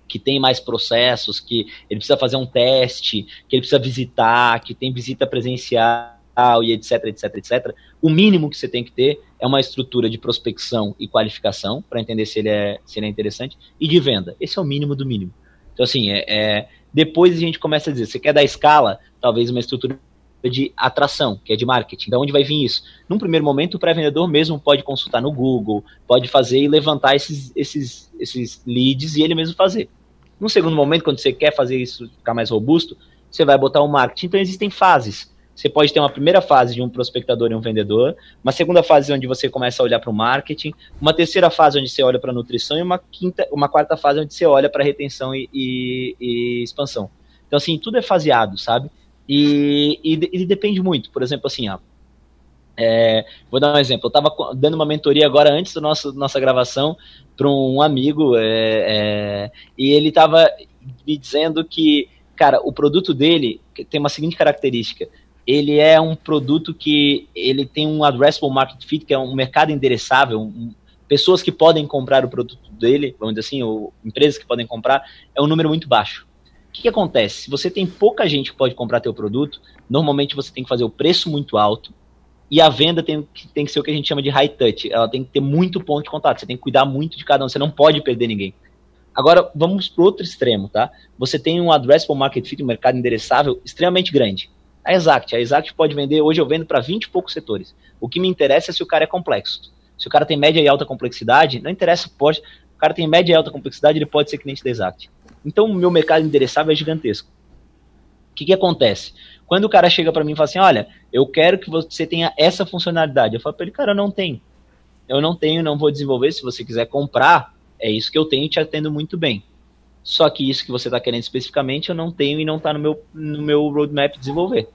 que tem mais processos, que ele precisa fazer um teste, que ele precisa visitar, que tem visita presencial, e etc, etc, etc, o mínimo que você tem que ter é uma estrutura de prospecção e qualificação para entender se ele, é, se ele é interessante e de venda. Esse é o mínimo do mínimo. Então, assim, é, é depois a gente começa a dizer, você quer dar escala, talvez uma estrutura de atração, que é de marketing. Da onde vai vir isso? Num primeiro momento, o pré-vendedor mesmo pode consultar no Google, pode fazer e levantar esses, esses, esses leads e ele mesmo fazer. Num segundo momento, quando você quer fazer isso ficar mais robusto, você vai botar o marketing. Então, existem fases. Você pode ter uma primeira fase de um prospectador e um vendedor, uma segunda fase onde você começa a olhar para o marketing, uma terceira fase onde você olha para a nutrição e uma quinta, uma quarta fase onde você olha para retenção e, e, e, expansão. Então assim, tudo é faseado, sabe? E, e, e depende muito. Por exemplo, assim, ó, é, vou dar um exemplo. Eu estava dando uma mentoria agora antes da nossa, nossa gravação para um amigo é, é, e ele estava me dizendo que, cara, o produto dele tem uma seguinte característica ele é um produto que ele tem um addressable market fit, que é um mercado endereçável, um, pessoas que podem comprar o produto dele, vamos dizer assim, ou empresas que podem comprar, é um número muito baixo. O que, que acontece? Se você tem pouca gente que pode comprar teu produto, normalmente você tem que fazer o preço muito alto e a venda tem, tem que ser o que a gente chama de high touch. Ela tem que ter muito ponto de contato, você tem que cuidar muito de cada um, você não pode perder ninguém. Agora, vamos para outro extremo, tá? Você tem um addressable market fit, um mercado endereçável extremamente grande a Exact. A Exact pode vender, hoje eu vendo para 20 e poucos setores. O que me interessa é se o cara é complexo. Se o cara tem média e alta complexidade, não interessa, pode. O cara tem média e alta complexidade, ele pode ser cliente da Exact. Então, o meu mercado endereçável é gigantesco. O que, que acontece? Quando o cara chega para mim e fala assim: Olha, eu quero que você tenha essa funcionalidade. Eu falo para ele: Cara, eu não tenho. Eu não tenho, não vou desenvolver. Se você quiser comprar, é isso que eu tenho e te atendo muito bem. Só que isso que você está querendo especificamente eu não tenho e não está no meu, no meu roadmap desenvolver.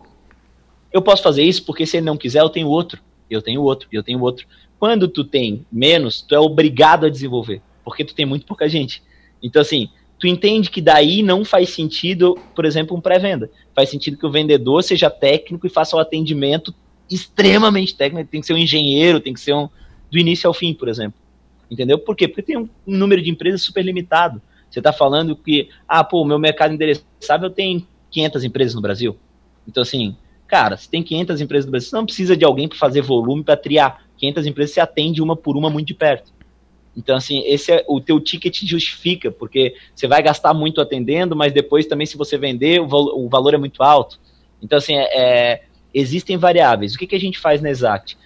Eu posso fazer isso porque se ele não quiser, eu tenho outro, eu tenho outro, eu tenho outro. Quando tu tem menos, tu é obrigado a desenvolver, porque tu tem muito pouca gente. Então, assim, tu entende que daí não faz sentido, por exemplo, um pré-venda. Faz sentido que o vendedor seja técnico e faça o atendimento extremamente técnico, tem que ser um engenheiro, tem que ser um do início ao fim, por exemplo. Entendeu? Por quê? Porque tem um número de empresas super limitado. Você está falando que, ah, pô, o meu mercado endereçável tem 500 empresas no Brasil. Então, assim, cara, se tem 500 empresas no Brasil, você não precisa de alguém para fazer volume, para triar. 500 empresas, você atende uma por uma muito de perto. Então, assim, esse é o teu ticket justifica, porque você vai gastar muito atendendo, mas depois também, se você vender, o, o valor é muito alto. Então, assim, é, é, existem variáveis. O que, que a gente faz na Exact?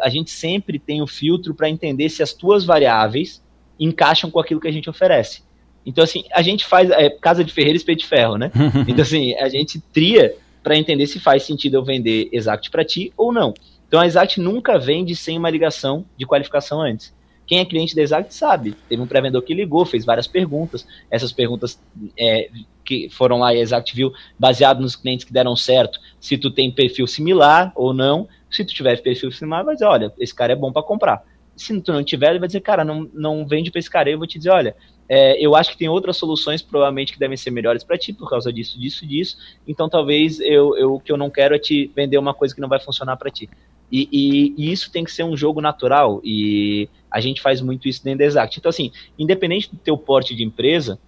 A gente sempre tem o filtro para entender se as tuas variáveis encaixam com aquilo que a gente oferece. Então, assim, a gente faz é, casa de ferreiro e espeto de ferro, né? então, assim, a gente tria para entender se faz sentido eu vender Exact para ti ou não. Então, a Exact nunca vende sem uma ligação de qualificação antes. Quem é cliente da Exact sabe. Teve um pré-vendedor que ligou, fez várias perguntas. Essas perguntas é, que foram lá e a Exact viu, baseado nos clientes que deram certo, se tu tem perfil similar ou não. Se tu tiver perfil similar, vai dizer, olha, esse cara é bom para comprar. Se tu não tiver, ele vai dizer, cara, não, não vende para esse cara. Eu vou te dizer, olha, é, eu acho que tem outras soluções provavelmente que devem ser melhores para ti por causa disso, disso, disso. Então talvez eu, eu o que eu não quero é te vender uma coisa que não vai funcionar para ti. E, e, e, isso tem que ser um jogo natural e a gente faz muito isso dentro da Exact. Então assim, independente do teu porte de empresa,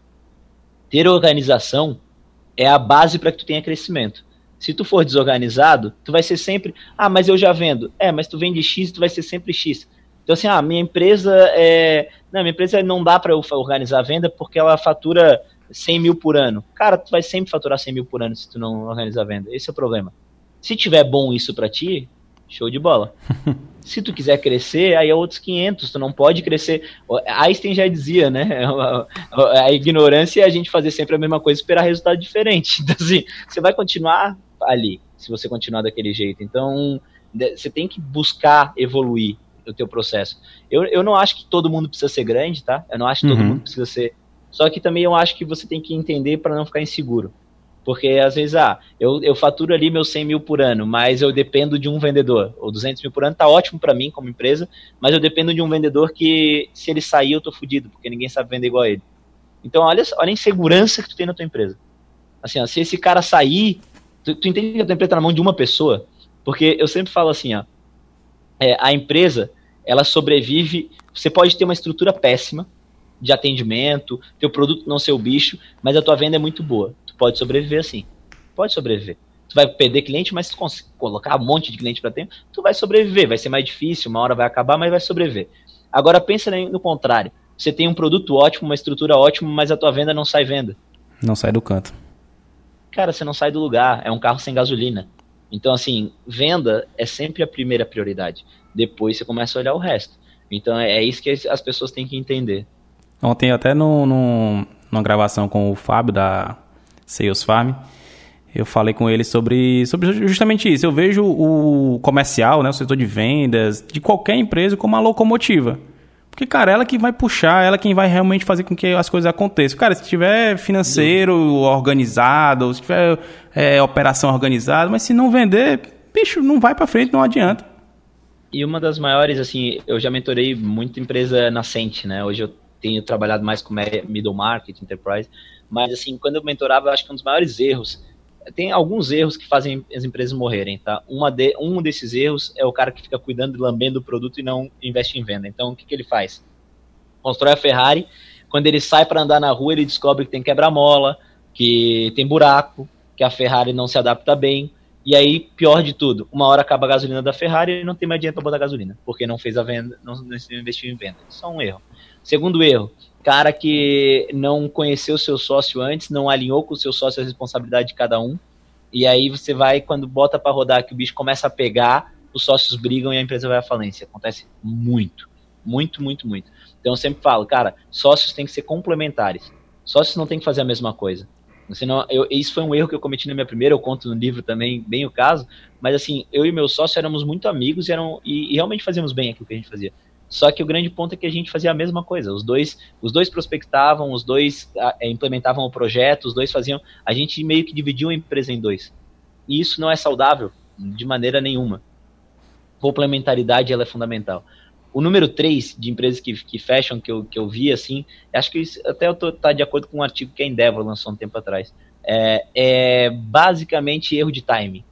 ter organização é a base para que tu tenha crescimento. Se tu for desorganizado, tu vai ser sempre, ah, mas eu já vendo. É, mas tu vende X, tu vai ser sempre X. Então, assim, ah, minha empresa é. Não, minha empresa não dá para eu organizar a venda porque ela fatura 100 mil por ano. Cara, tu vai sempre faturar 100 mil por ano se tu não organizar a venda. Esse é o problema. Se tiver bom isso para ti, show de bola. se tu quiser crescer, aí é outros 500. Tu não pode crescer. Einstein já dizia, né? A ignorância é a gente fazer sempre a mesma coisa e esperar resultado diferente. Então, assim, você vai continuar ali, se você continuar daquele jeito. Então, você tem que buscar evoluir o teu processo. Eu, eu não acho que todo mundo precisa ser grande, tá? Eu não acho que todo uhum. mundo precisa ser. Só que também eu acho que você tem que entender para não ficar inseguro. Porque às vezes, ah, eu, eu faturo ali meus 100 mil por ano, mas eu dependo de um vendedor. Ou 200 mil por ano tá ótimo para mim como empresa, mas eu dependo de um vendedor que, se ele sair, eu tô fudido, porque ninguém sabe vender igual a ele. Então, olha, olha a insegurança que tu tem na tua empresa. Assim, ó, se esse cara sair, tu, tu entende que a tua empresa tá na mão de uma pessoa? Porque eu sempre falo assim, ó, é, a empresa ela sobrevive. Você pode ter uma estrutura péssima de atendimento, teu produto não ser o bicho, mas a tua venda é muito boa. Tu pode sobreviver assim. Pode sobreviver. Tu vai perder cliente, mas se colocar um monte de cliente para tempo, tu vai sobreviver. Vai ser mais difícil, uma hora vai acabar, mas vai sobreviver. Agora pensa no contrário. Você tem um produto ótimo, uma estrutura ótima, mas a tua venda não sai venda. Não sai do canto. Cara, você não sai do lugar. É um carro sem gasolina. Então, assim, venda é sempre a primeira prioridade. Depois você começa a olhar o resto. Então, é, é isso que as pessoas têm que entender. Ontem, até no, no, numa gravação com o Fábio da Sales Farm, eu falei com ele sobre, sobre justamente isso. Eu vejo o comercial, né, o setor de vendas, de qualquer empresa como uma locomotiva. Porque, cara, ela que vai puxar, ela quem vai realmente fazer com que as coisas aconteçam. Cara, se tiver financeiro organizado, se tiver é, operação organizada, mas se não vender, bicho, não vai para frente, não adianta. E uma das maiores, assim, eu já mentorei muita empresa nascente, né? Hoje eu tenho trabalhado mais com middle market, enterprise, mas assim, quando eu mentorava, eu acho que um dos maiores erros tem alguns erros que fazem as empresas morrerem, tá? Uma de, um desses erros é o cara que fica cuidando e lambendo o produto e não investe em venda. Então, o que, que ele faz? Constrói a Ferrari, quando ele sai para andar na rua, ele descobre que tem quebra-mola, que tem buraco, que a Ferrari não se adapta bem. E aí, pior de tudo, uma hora acaba a gasolina da Ferrari e não tem mais dinheiro para botar gasolina, porque não fez a venda, não, não investiu em venda. É um erro. Segundo erro, cara que não conheceu o seu sócio antes, não alinhou com o seu sócio a responsabilidade de cada um. E aí você vai, quando bota para rodar, que o bicho começa a pegar, os sócios brigam e a empresa vai à falência. Acontece muito. Muito, muito, muito. Então eu sempre falo, cara, sócios têm que ser complementares. Sócios não têm que fazer a mesma coisa. Senão, eu, isso foi um erro que eu cometi na minha primeira, eu conto no livro também bem o caso, mas assim, eu e meu sócio éramos muito amigos e, eram, e, e realmente fazíamos bem aquilo que a gente fazia. Só que o grande ponto é que a gente fazia a mesma coisa. Os dois, os dois prospectavam, os dois é, implementavam o projeto, os dois faziam. A gente meio que dividiu a empresa em dois. E isso não é saudável de maneira nenhuma. Complementaridade ela é fundamental. O número 3 de empresas que, que fecham, que eu, que eu vi, assim, acho que isso, até eu tô tá de acordo com um artigo que a Endeavor lançou um tempo atrás. É, é basicamente erro de timing.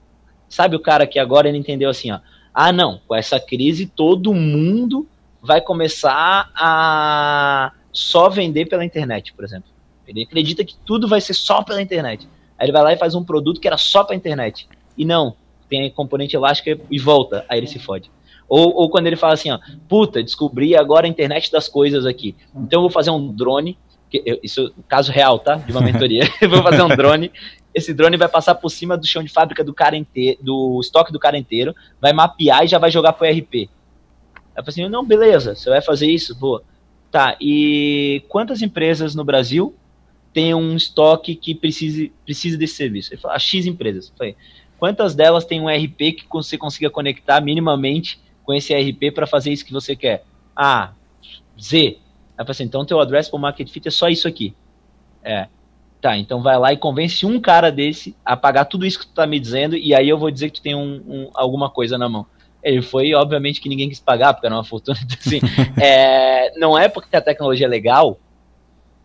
Sabe o cara que agora ele entendeu assim, ó. Ah, não, com essa crise todo mundo vai começar a só vender pela internet, por exemplo. Ele acredita que tudo vai ser só pela internet. Aí ele vai lá e faz um produto que era só para internet. E não, tem componente elástico e volta, aí ele se fode. Ou, ou quando ele fala assim, ó, puta, descobri agora a internet das coisas aqui. Então eu vou fazer um drone, isso é caso real, tá? De uma mentoria. eu vou fazer um drone. Esse drone vai passar por cima do chão de fábrica do cara inteiro, do estoque do cara inteiro, vai mapear e já vai jogar pro RP. Ela falou assim, não, beleza, você vai fazer isso? Vou. Tá, e quantas empresas no Brasil tem um estoque que precise, precisa desse serviço? Ele falou, ah, X empresas. Eu falei, quantas delas tem um RP que você consiga conectar minimamente com esse RP para fazer isso que você quer? Ah, Z. Ela falou assim, então teu addressable market fit é só isso aqui. É. Tá, então vai lá e convence um cara desse a pagar tudo isso que tu tá me dizendo e aí eu vou dizer que tu tem um, um alguma coisa na mão. Ele foi, obviamente, que ninguém quis pagar, porque era uma fortuna. Então, assim, é, não é porque a tecnologia é legal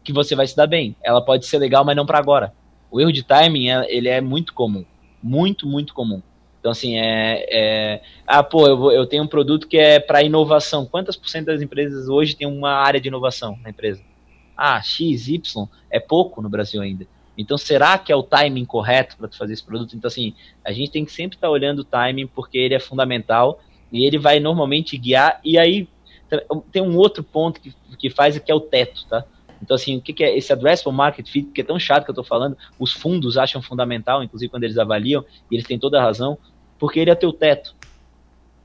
que você vai se dar bem. Ela pode ser legal, mas não para agora. O erro de timing, é, ele é muito comum. Muito, muito comum. Então, assim, é. é ah, pô, eu, eu tenho um produto que é para inovação. Quantas por cento das empresas hoje tem uma área de inovação na empresa? Ah, X, Y, é pouco no Brasil ainda. Então, será que é o timing correto para fazer esse produto? Então, assim, a gente tem que sempre estar tá olhando o timing, porque ele é fundamental e ele vai normalmente guiar. E aí, tem um outro ponto que, que faz, que é o teto, tá? Então, assim, o que, que é esse addressable market fit, que é tão chato que eu estou falando, os fundos acham fundamental, inclusive quando eles avaliam, e eles têm toda a razão, porque ele é teu teto.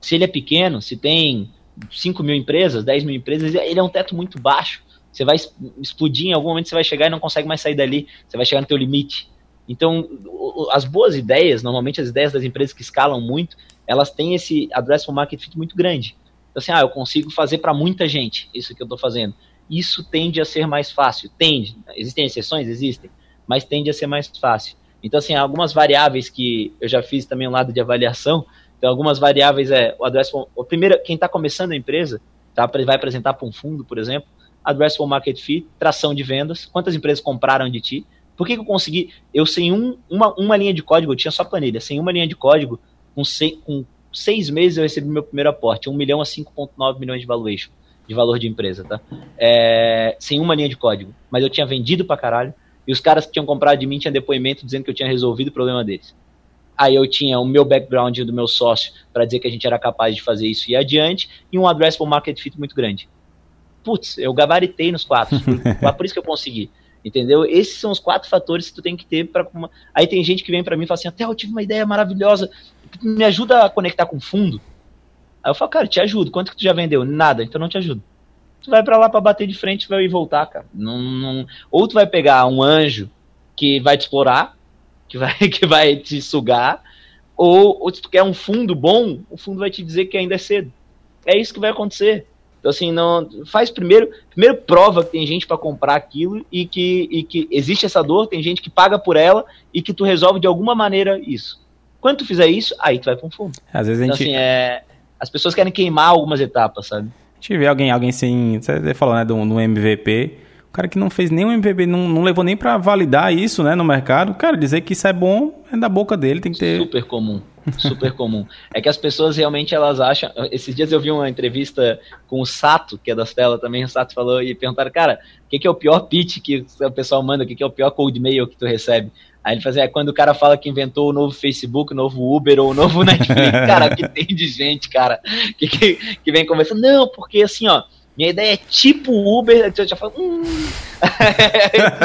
Se ele é pequeno, se tem 5 mil empresas, 10 mil empresas, ele é um teto muito baixo. Você vai explodir, em algum momento você vai chegar e não consegue mais sair dali, você vai chegar no teu limite. Então, as boas ideias, normalmente as ideias das empresas que escalam muito, elas têm esse addressable market fit muito grande. Então, assim, ah, eu consigo fazer para muita gente isso que eu estou fazendo isso tende a ser mais fácil. Tende. Existem exceções? Existem. Mas tende a ser mais fácil. Então, assim, algumas variáveis que eu já fiz também um lado de avaliação. Então, algumas variáveis é o addressable. O primeiro, quem está começando a empresa, tá, vai apresentar para um fundo, por exemplo, addressable market fit, tração de vendas, quantas empresas compraram de ti. Por que, que eu consegui? Eu sem um, uma, uma linha de código, eu tinha só planilha, sem uma linha de código, com, seis, com seis meses eu recebi meu primeiro aporte, 1 milhão a 5,9 milhões de valuation de valor de empresa, tá? É, sem uma linha de código. Mas eu tinha vendido pra caralho. E os caras que tinham comprado de mim tinham depoimento dizendo que eu tinha resolvido o problema deles. Aí eu tinha o meu background do meu sócio para dizer que a gente era capaz de fazer isso e adiante, e um addressable market fit muito grande. Putz, eu gabaritei nos quatro. por isso que eu consegui. Entendeu? Esses são os quatro fatores que tu tem que ter para. Aí tem gente que vem para mim e fala assim: Até eu tive uma ideia maravilhosa, me ajuda a conectar com fundo. Aí eu falo, cara, te ajudo. Quanto que tu já vendeu? Nada, então não te ajudo. Tu vai para lá para bater de frente vai voltar, cara. Não, não... Ou tu vai pegar um anjo que vai te explorar, que vai, que vai te sugar, ou, ou se tu quer um fundo bom, o fundo vai te dizer que ainda é cedo. É isso que vai acontecer. Então, assim, não faz primeiro, primeiro prova que tem gente para comprar aquilo e que, e que existe essa dor, tem gente que paga por ela e que tu resolve de alguma maneira isso. Quando tu fizer isso, aí tu vai para um fundo. Às vezes a então, gente... Assim, é, as pessoas querem queimar algumas etapas, sabe? A gente vê alguém, alguém sem. Você falou, né, do MVP. O cara que não fez nenhum MVP, não, não levou nem para validar isso, né, no mercado. Cara, dizer que isso é bom é da boca dele, tem que ter. Super comum. Super comum. É que as pessoas realmente elas acham. Esses dias eu vi uma entrevista com o Sato, que é da Stella também. O Sato falou e perguntaram, cara, o que, que é o pior pitch que o pessoal manda? O que, que é o pior cold mail que tu recebe? Aí ele fazia, é quando o cara fala que inventou o novo Facebook, o novo Uber ou o novo Netflix, cara, que tem de gente, cara, que, que, que vem conversando, não, porque assim, ó, minha ideia é tipo Uber, já, já fala, hum.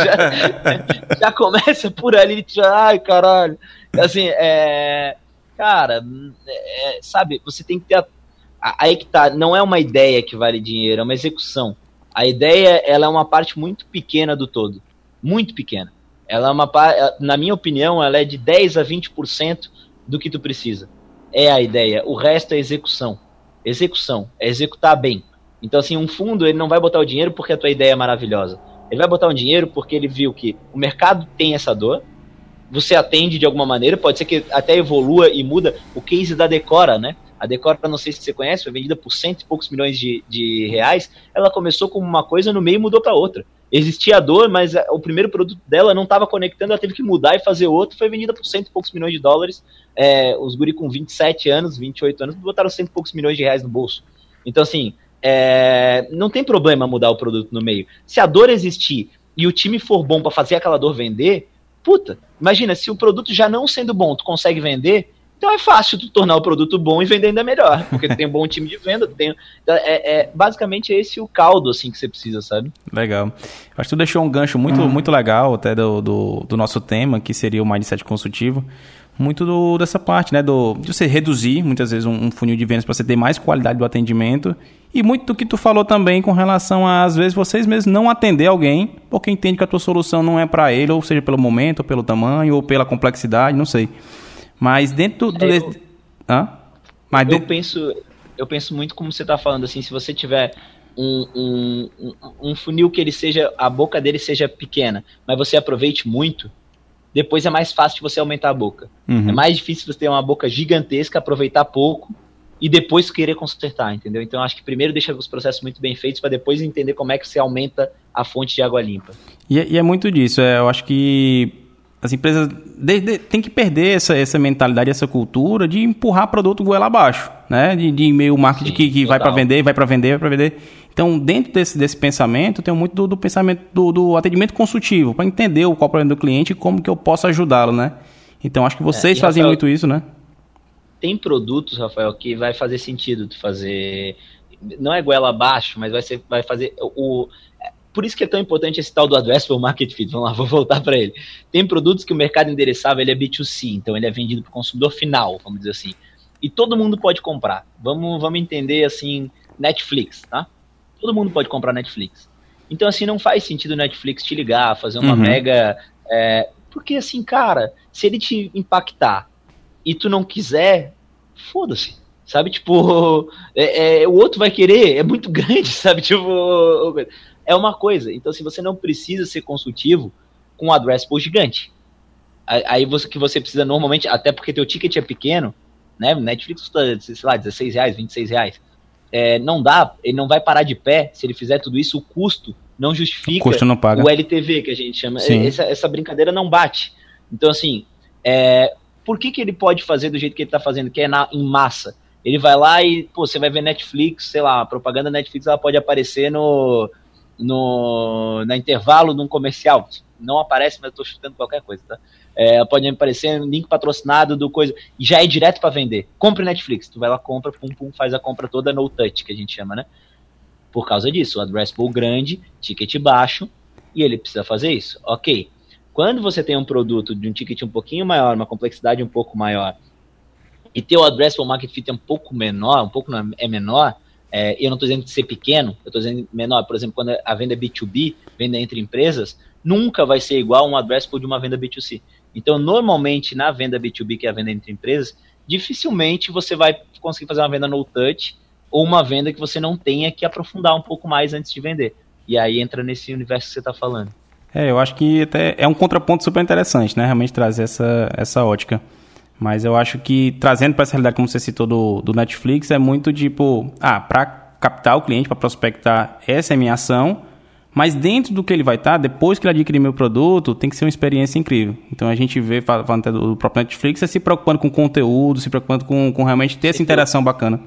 já, já, começa por ali, já, ai, caralho. Assim, é, cara, é, sabe, você tem que ter, a, aí que tá, não é uma ideia que vale dinheiro, é uma execução. A ideia, ela é uma parte muito pequena do todo, muito pequena. Ela é uma, na minha opinião, ela é de 10 a 20% do que tu precisa. É a ideia. O resto é execução. Execução, é executar bem. Então, assim, um fundo, ele não vai botar o dinheiro porque a tua ideia é maravilhosa. Ele vai botar o dinheiro porque ele viu que o mercado tem essa dor, você atende de alguma maneira, pode ser que até evolua e muda. O case da Decora, né? A Decora, não sei se você conhece, foi vendida por cento e poucos milhões de, de reais. Ela começou como uma coisa, no meio mudou para outra existia a dor, mas o primeiro produto dela não estava conectando, ela teve que mudar e fazer outro, foi vendida por cento e poucos milhões de dólares. É, os guri com 27 anos, 28 anos, botaram cento e poucos milhões de reais no bolso. Então, assim, é, não tem problema mudar o produto no meio. Se a dor existir e o time for bom para fazer aquela dor vender, puta, imagina, se o produto já não sendo bom, tu consegue vender, então é fácil tu tornar o produto bom e vender ainda melhor, porque tu tem um bom time de venda, tem, é, é, basicamente é esse o caldo assim que você precisa, sabe? Legal. Acho que tu deixou um gancho muito, uhum. muito legal até do, do, do, nosso tema, que seria o mindset consultivo. Muito do, dessa parte, né? Do, de você reduzir muitas vezes um, um funil de vendas para você ter mais qualidade do atendimento. E muito do que tu falou também com relação a, às vezes, vocês mesmos não atender alguém porque entende que a tua solução não é para ele, ou seja, pelo momento, ou pelo tamanho, ou pela complexidade, não sei. Mas dentro do. Eu, Hã? Mas eu, penso, eu penso muito como você está falando, assim, se você tiver um, um, um, funil que ele seja. a boca dele seja pequena, mas você aproveite muito, depois é mais fácil de você aumentar a boca. Uhum. É mais difícil você ter uma boca gigantesca, aproveitar pouco e depois querer consertar, entendeu? Então acho que primeiro deixa os processos muito bem feitos para depois entender como é que você aumenta a fonte de água limpa. E, é, e é muito disso. É, eu acho que as empresas de, de, têm que perder essa, essa mentalidade, essa cultura de empurrar produto goela abaixo, né? De, de meio marketing Sim, que, que vai para vender, vai para vender, vai para vender. Então, dentro desse, desse pensamento, tem muito do, do pensamento do, do, atendimento consultivo, para entender qual é o problema do cliente e como que eu posso ajudá-lo, né? Então, acho que vocês é, fazem Rafael, muito isso, né? Tem produtos, Rafael, que vai fazer sentido tu fazer. Não é goela abaixo, mas vai, ser, vai fazer. O, por isso que é tão importante esse tal do Addressable Market Fit. Vamos lá, vou voltar para ele. Tem produtos que o mercado endereçável ele é B2C, então ele é vendido para o consumidor final, vamos dizer assim. E todo mundo pode comprar. Vamos, vamos entender assim, Netflix, tá? Todo mundo pode comprar Netflix. Então, assim, não faz sentido o Netflix te ligar, fazer uma uhum. mega. É, porque, assim, cara, se ele te impactar e tu não quiser, foda-se. Sabe, tipo, é, é, o outro vai querer, é muito grande, sabe? Tipo, é uma coisa. Então, se você não precisa ser consultivo com um addressable gigante, aí você que você precisa normalmente, até porque teu ticket é pequeno, né? Netflix custa, sei lá, 16 reais, 26 reais. É, não dá, ele não vai parar de pé se ele fizer tudo isso, o custo não justifica o, não o LTV que a gente chama. Essa, essa, brincadeira não bate. Então, assim, é, por que, que ele pode fazer do jeito que ele está fazendo, que é na, em massa? Ele vai lá e, pô, você vai ver Netflix, sei lá, a propaganda Netflix ela pode aparecer no, no na intervalo de um comercial. Não aparece, mas eu tô chutando qualquer coisa, tá? É, pode aparecer um link patrocinado do coisa. E já é direto para vender. Compre Netflix. Tu vai lá, compra, pum, pum, faz a compra toda no touch, que a gente chama, né? Por causa disso, o addressable grande, ticket baixo, e ele precisa fazer isso. Ok. Quando você tem um produto de um ticket um pouquinho maior, uma complexidade um pouco maior, e teu addressable market fit é um pouco menor, um pouco é menor, é, eu não estou dizendo de ser pequeno, eu estou dizendo menor. Por exemplo, quando a venda é B2B, venda entre empresas, nunca vai ser igual um addressable de uma venda B2C. Então, normalmente, na venda B2B, que é a venda entre empresas, dificilmente você vai conseguir fazer uma venda no touch ou uma venda que você não tenha que aprofundar um pouco mais antes de vender. E aí entra nesse universo que você está falando. É, eu acho que até é um contraponto super interessante, né? Realmente trazer essa, essa ótica. Mas eu acho que trazendo para essa realidade, como você citou do, do Netflix, é muito tipo, ah, para captar o cliente, para prospectar, essa é minha ação. Mas dentro do que ele vai estar, tá, depois que ele adquirir meu produto, tem que ser uma experiência incrível. Então a gente vê, falando até do próprio Netflix, é se preocupando com conteúdo, se preocupando com, com realmente ter essa interação bacana.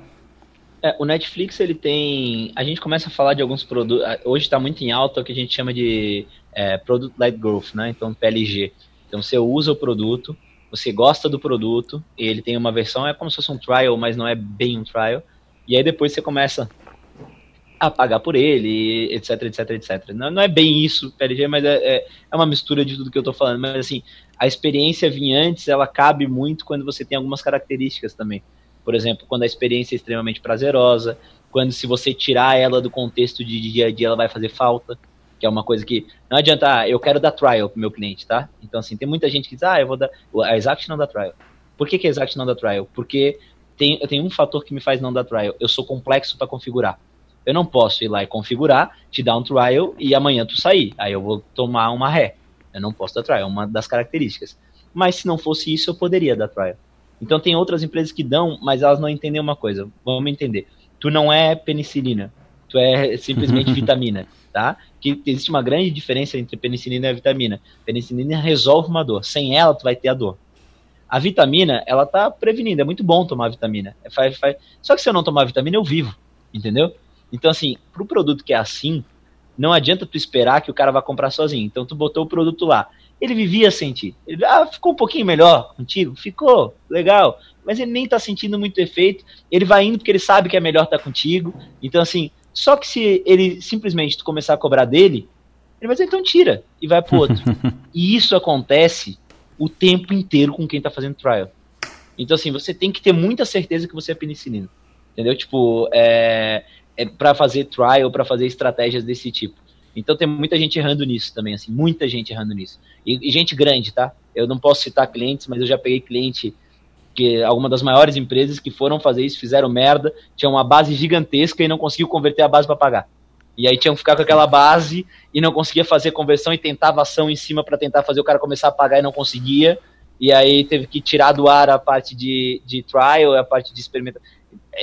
É, o Netflix, ele tem. A gente começa a falar de alguns produtos. Hoje está muito em alta o que a gente chama de é, Product Led Growth, né? Então, PLG. Então, você usa o produto, você gosta do produto, ele tem uma versão, é como se fosse um trial, mas não é bem um trial. E aí depois você começa a pagar por ele, etc, etc, etc. Não, não é bem isso, PLG, mas é, é, é, uma mistura de tudo que eu estou falando. Mas assim, a experiência vir antes, ela cabe muito quando você tem algumas características também. Por exemplo, quando a experiência é extremamente prazerosa, quando se você tirar ela do contexto de dia a dia, ela vai fazer falta que é uma coisa que não adianta, ah, eu quero dar trial pro meu cliente, tá? Então, assim, tem muita gente que diz, ah, eu vou dar. A Exact não dá trial. Por que, que a Exact não dá trial? Porque tem, tem um fator que me faz não dar trial. Eu sou complexo para configurar. Eu não posso ir lá e configurar, te dar um trial e amanhã tu sair. Aí eu vou tomar uma ré. Eu não posso dar trial, é uma das características. Mas se não fosse isso, eu poderia dar trial. Então tem outras empresas que dão, mas elas não entendem uma coisa. Vamos entender. Tu não é penicilina, tu é simplesmente vitamina tá? Que existe uma grande diferença entre penicilina e a vitamina. Penicilina resolve uma dor, sem ela tu vai ter a dor. A vitamina, ela tá prevenindo, é muito bom tomar vitamina. É, faz, faz... Só que se eu não tomar vitamina, eu vivo, entendeu? Então, assim, pro produto que é assim, não adianta tu esperar que o cara vá comprar sozinho. Então, tu botou o produto lá. Ele vivia sem ti. Ele, ah, ficou um pouquinho melhor contigo? Ficou, legal. Mas ele nem tá sentindo muito efeito. Ele vai indo porque ele sabe que é melhor estar tá contigo. Então, assim, só que se ele simplesmente começar a cobrar dele, ele vai dizer, então tira, e vai pro outro. e isso acontece o tempo inteiro com quem tá fazendo trial. Então, assim, você tem que ter muita certeza que você é penicilina. Entendeu? Tipo, é, é para fazer trial, para fazer estratégias desse tipo. Então tem muita gente errando nisso também, assim, muita gente errando nisso. E, e gente grande, tá? Eu não posso citar clientes, mas eu já peguei cliente que alguma das maiores empresas que foram fazer isso fizeram merda, tinham uma base gigantesca e não conseguiu converter a base para pagar. E aí tinham que ficar com aquela base e não conseguia fazer conversão e tentava ação em cima para tentar fazer o cara começar a pagar e não conseguia. E aí teve que tirar do ar a parte de, de trial, a parte de experimentação.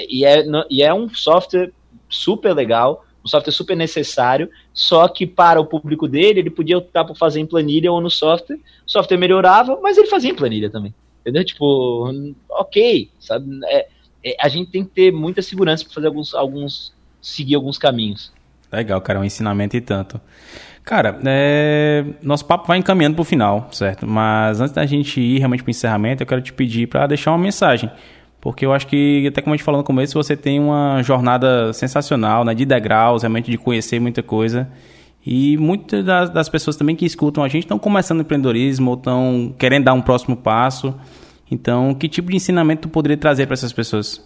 E é, e é um software super legal, um software super necessário, só que para o público dele, ele podia optar por fazer em planilha ou no software, o software melhorava, mas ele fazia em planilha também. Entendeu? Tipo, ok, sabe? É, é, a gente tem que ter muita segurança para fazer alguns, alguns, seguir alguns caminhos. Legal, cara, um ensinamento e tanto. Cara, é... nosso papo vai encaminhando para o final, certo? Mas antes da gente ir realmente para o encerramento, eu quero te pedir para deixar uma mensagem porque eu acho que, até como a gente falou no começo, você tem uma jornada sensacional, né, de degraus, realmente de conhecer muita coisa. E muitas das, das pessoas também que escutam a gente estão começando empreendedorismo ou estão querendo dar um próximo passo. Então, que tipo de ensinamento tu poderia trazer para essas pessoas?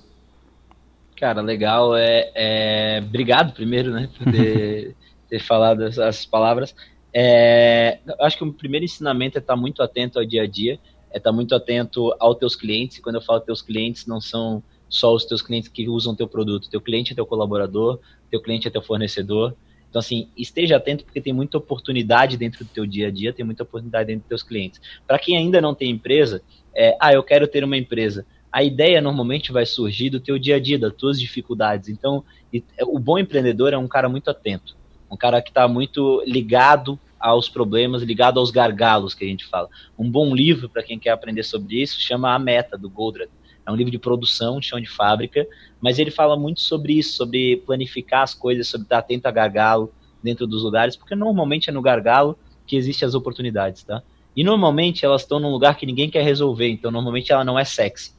Cara, legal. É, é... Obrigado primeiro, né, por ter, ter falado essas palavras. É... Eu acho que o primeiro ensinamento é estar muito atento ao dia a dia é estar tá muito atento aos teus clientes. E quando eu falo teus clientes, não são só os teus clientes que usam teu produto. Teu cliente é teu colaborador, teu cliente é teu fornecedor. Então, assim, esteja atento porque tem muita oportunidade dentro do teu dia a dia, tem muita oportunidade dentro dos teus clientes. Para quem ainda não tem empresa, é, ah, eu quero ter uma empresa. A ideia normalmente vai surgir do teu dia a dia, das tuas dificuldades. Então, o bom empreendedor é um cara muito atento, um cara que está muito ligado aos problemas, ligado aos gargalos que a gente fala. Um bom livro para quem quer aprender sobre isso chama A Meta, do Goldratt. É um livro de produção, chão de fábrica, mas ele fala muito sobre isso, sobre planificar as coisas, sobre estar atento a gargalo dentro dos lugares, porque normalmente é no gargalo que existem as oportunidades, tá? E normalmente elas estão num lugar que ninguém quer resolver, então normalmente ela não é sexy.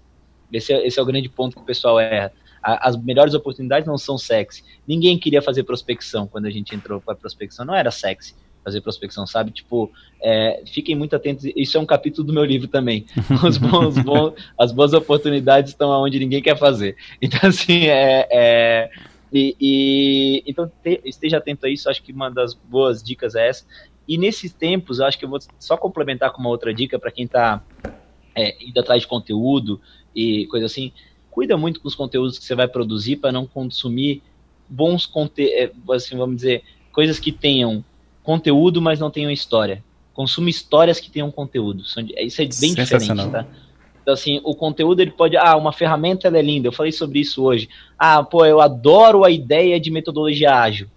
Esse é, esse é o grande ponto que o pessoal erra. as melhores oportunidades não são sexy. Ninguém queria fazer prospecção quando a gente entrou para prospecção, não era sexy fazer prospecção, sabe? Tipo, é, fiquem muito atentos. Isso é um capítulo do meu livro também. Os bons, bons, as boas oportunidades estão onde ninguém quer fazer. Então, assim, é. é e, e, então, te, esteja atento a isso. Acho que uma das boas dicas é essa. E nesses tempos, acho que eu vou só complementar com uma outra dica para quem está é, indo atrás de conteúdo e coisa assim. Cuida muito com os conteúdos que você vai produzir para não consumir bons conteúdos, é, assim, vamos dizer, coisas que tenham conteúdo, mas não tenham história. Consuma histórias que tenham conteúdo. Isso é bem diferente, tá? Então, assim, o conteúdo ele pode. Ah, uma ferramenta ela é linda. Eu falei sobre isso hoje. Ah, pô, eu adoro a ideia de metodologia ágil.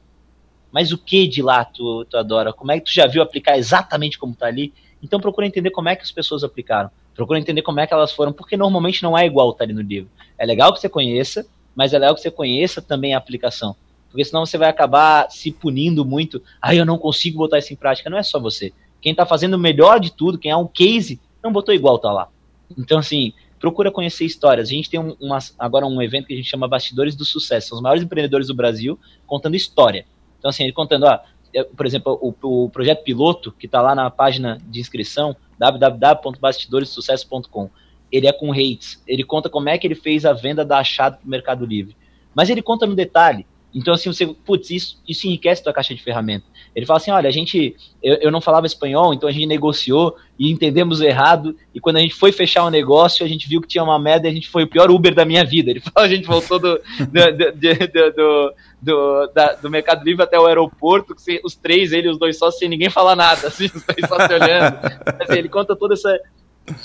Mas o que de lá tu, tu adora? Como é que tu já viu aplicar exatamente como tá ali? Então procura entender como é que as pessoas aplicaram. Procura entender como é que elas foram, porque normalmente não é igual tá ali no livro. É legal que você conheça, mas é legal que você conheça também a aplicação porque senão você vai acabar se punindo muito. Ah, eu não consigo botar isso em prática. Não é só você. Quem está fazendo o melhor de tudo, quem é um case, não botou igual tá lá. Então, assim, procura conhecer histórias. A gente tem um, uma, agora um evento que a gente chama Bastidores do Sucesso. São os maiores empreendedores do Brasil contando história. Então, assim, ele contando, ó, é, por exemplo, o, o projeto piloto, que está lá na página de inscrição, www.bastidoressucesso.com. Ele é com rates. Ele conta como é que ele fez a venda da achado para o Mercado Livre. Mas ele conta no detalhe. Então, assim, você, putz, isso, isso enriquece tua caixa de ferramenta. Ele fala assim: olha, a gente, eu, eu não falava espanhol, então a gente negociou e entendemos errado. E quando a gente foi fechar o um negócio, a gente viu que tinha uma merda e a gente foi o pior Uber da minha vida. Ele fala: a gente voltou do, do, do, do, do, da, do Mercado Livre até o aeroporto, os três, ele e os dois só, sem ninguém falar nada, assim, os só se olhando. Assim, ele conta toda essa.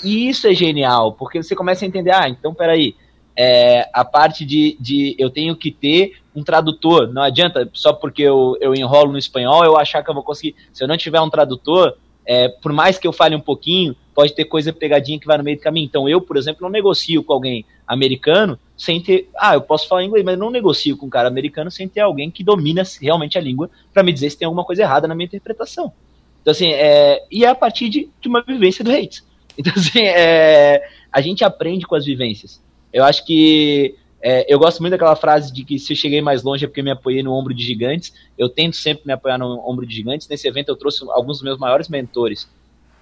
E isso é genial, porque você começa a entender: ah, então peraí é, a parte de, de eu tenho que ter um tradutor. Não adianta só porque eu, eu enrolo no espanhol eu achar que eu vou conseguir. Se eu não tiver um tradutor, é, por mais que eu fale um pouquinho, pode ter coisa pegadinha que vai no meio do caminho. Então eu, por exemplo, não negocio com alguém americano sem ter. Ah, eu posso falar inglês, mas não negocio com um cara americano sem ter alguém que domina realmente a língua para me dizer se tem alguma coisa errada na minha interpretação. Então, assim, é, e é a partir de, de uma vivência do Hates. Então, assim, é, a gente aprende com as vivências. Eu acho que é, eu gosto muito daquela frase de que se eu cheguei mais longe é porque me apoiei no ombro de gigantes. Eu tento sempre me apoiar no ombro de gigantes. Nesse evento eu trouxe alguns dos meus maiores mentores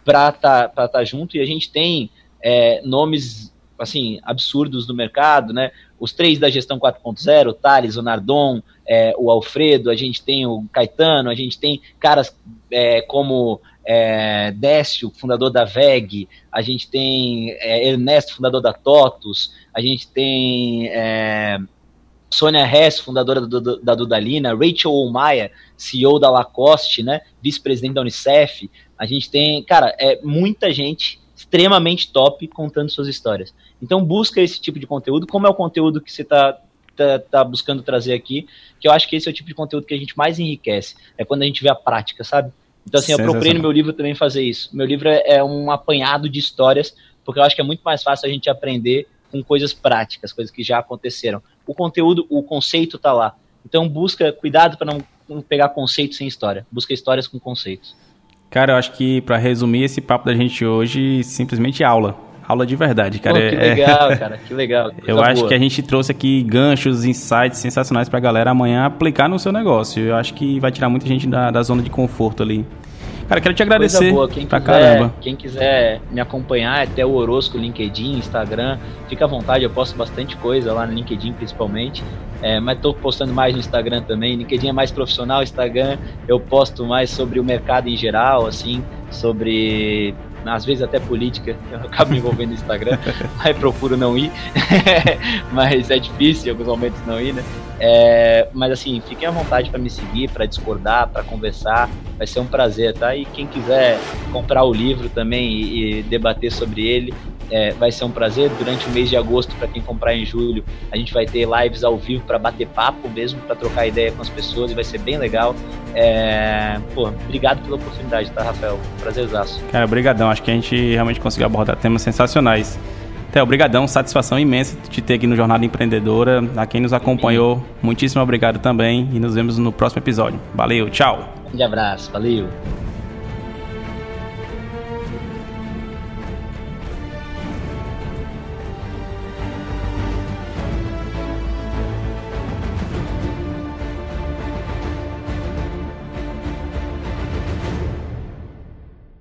para estar tá, tá junto e a gente tem é, nomes assim absurdos no mercado, né? Os três da gestão 4.0, o Thales, o Nardon, é, o Alfredo, a gente tem o Caetano, a gente tem caras é, como é, Décio, fundador da VEG, a gente tem é, Ernesto, fundador da TOTUS, a gente tem é, Sônia Hess, fundadora do, do, da Dudalina, Rachel Olmaia, CEO da Lacoste, né, vice-presidente da Unicef, a gente tem, cara, é muita gente extremamente top contando suas histórias. Então busca esse tipo de conteúdo, como é o conteúdo que você está tá, tá, buscando trazer aqui, que eu acho que esse é o tipo de conteúdo que a gente mais enriquece, é quando a gente vê a prática, sabe? Então, assim, eu procurei no meu livro também fazer isso. Meu livro é, é um apanhado de histórias, porque eu acho que é muito mais fácil a gente aprender com coisas práticas, coisas que já aconteceram. O conteúdo, o conceito tá lá. Então, busca cuidado para não, não pegar conceitos sem história. Busca histórias com conceitos. Cara, eu acho que para resumir esse papo da gente hoje, simplesmente aula. Aula de verdade, cara. Pô, que é- legal, cara, que legal. eu acho que a gente trouxe aqui ganchos, insights sensacionais pra galera amanhã aplicar no seu negócio. Eu acho que vai tirar muita gente da, da zona de conforto ali. Cara, quero te agradecer Coisa boa. Quem pra quiser, caramba. Quem quiser me acompanhar, até o Orosco, LinkedIn, Instagram, fica à vontade, eu posto bastante coisa lá no LinkedIn principalmente. É, mas estou postando mais no Instagram também. LinkedIn é mais profissional, Instagram eu posto mais sobre o mercado em geral, assim, sobre às vezes até política, eu acabo me envolvendo no Instagram, aí procuro não ir, mas é difícil em alguns momentos não ir, né? É, mas assim, fiquem à vontade para me seguir, para discordar, para conversar, vai ser um prazer, tá? E quem quiser comprar o livro também e, e debater sobre ele, é, vai ser um prazer. Durante o mês de agosto, para quem comprar em julho, a gente vai ter lives ao vivo para bater papo mesmo, para trocar ideia com as pessoas e vai ser bem legal. É, pô, obrigado pela oportunidade, tá, Rafael? Prazerzaço. Cara, obrigadão. Acho que a gente realmente conseguiu abordar temas sensacionais. Theo, obrigadão, satisfação imensa de ter aqui no Jornada Empreendedora. A quem nos acompanhou, muitíssimo obrigado também e nos vemos no próximo episódio. Valeu, tchau. Um grande abraço, valeu.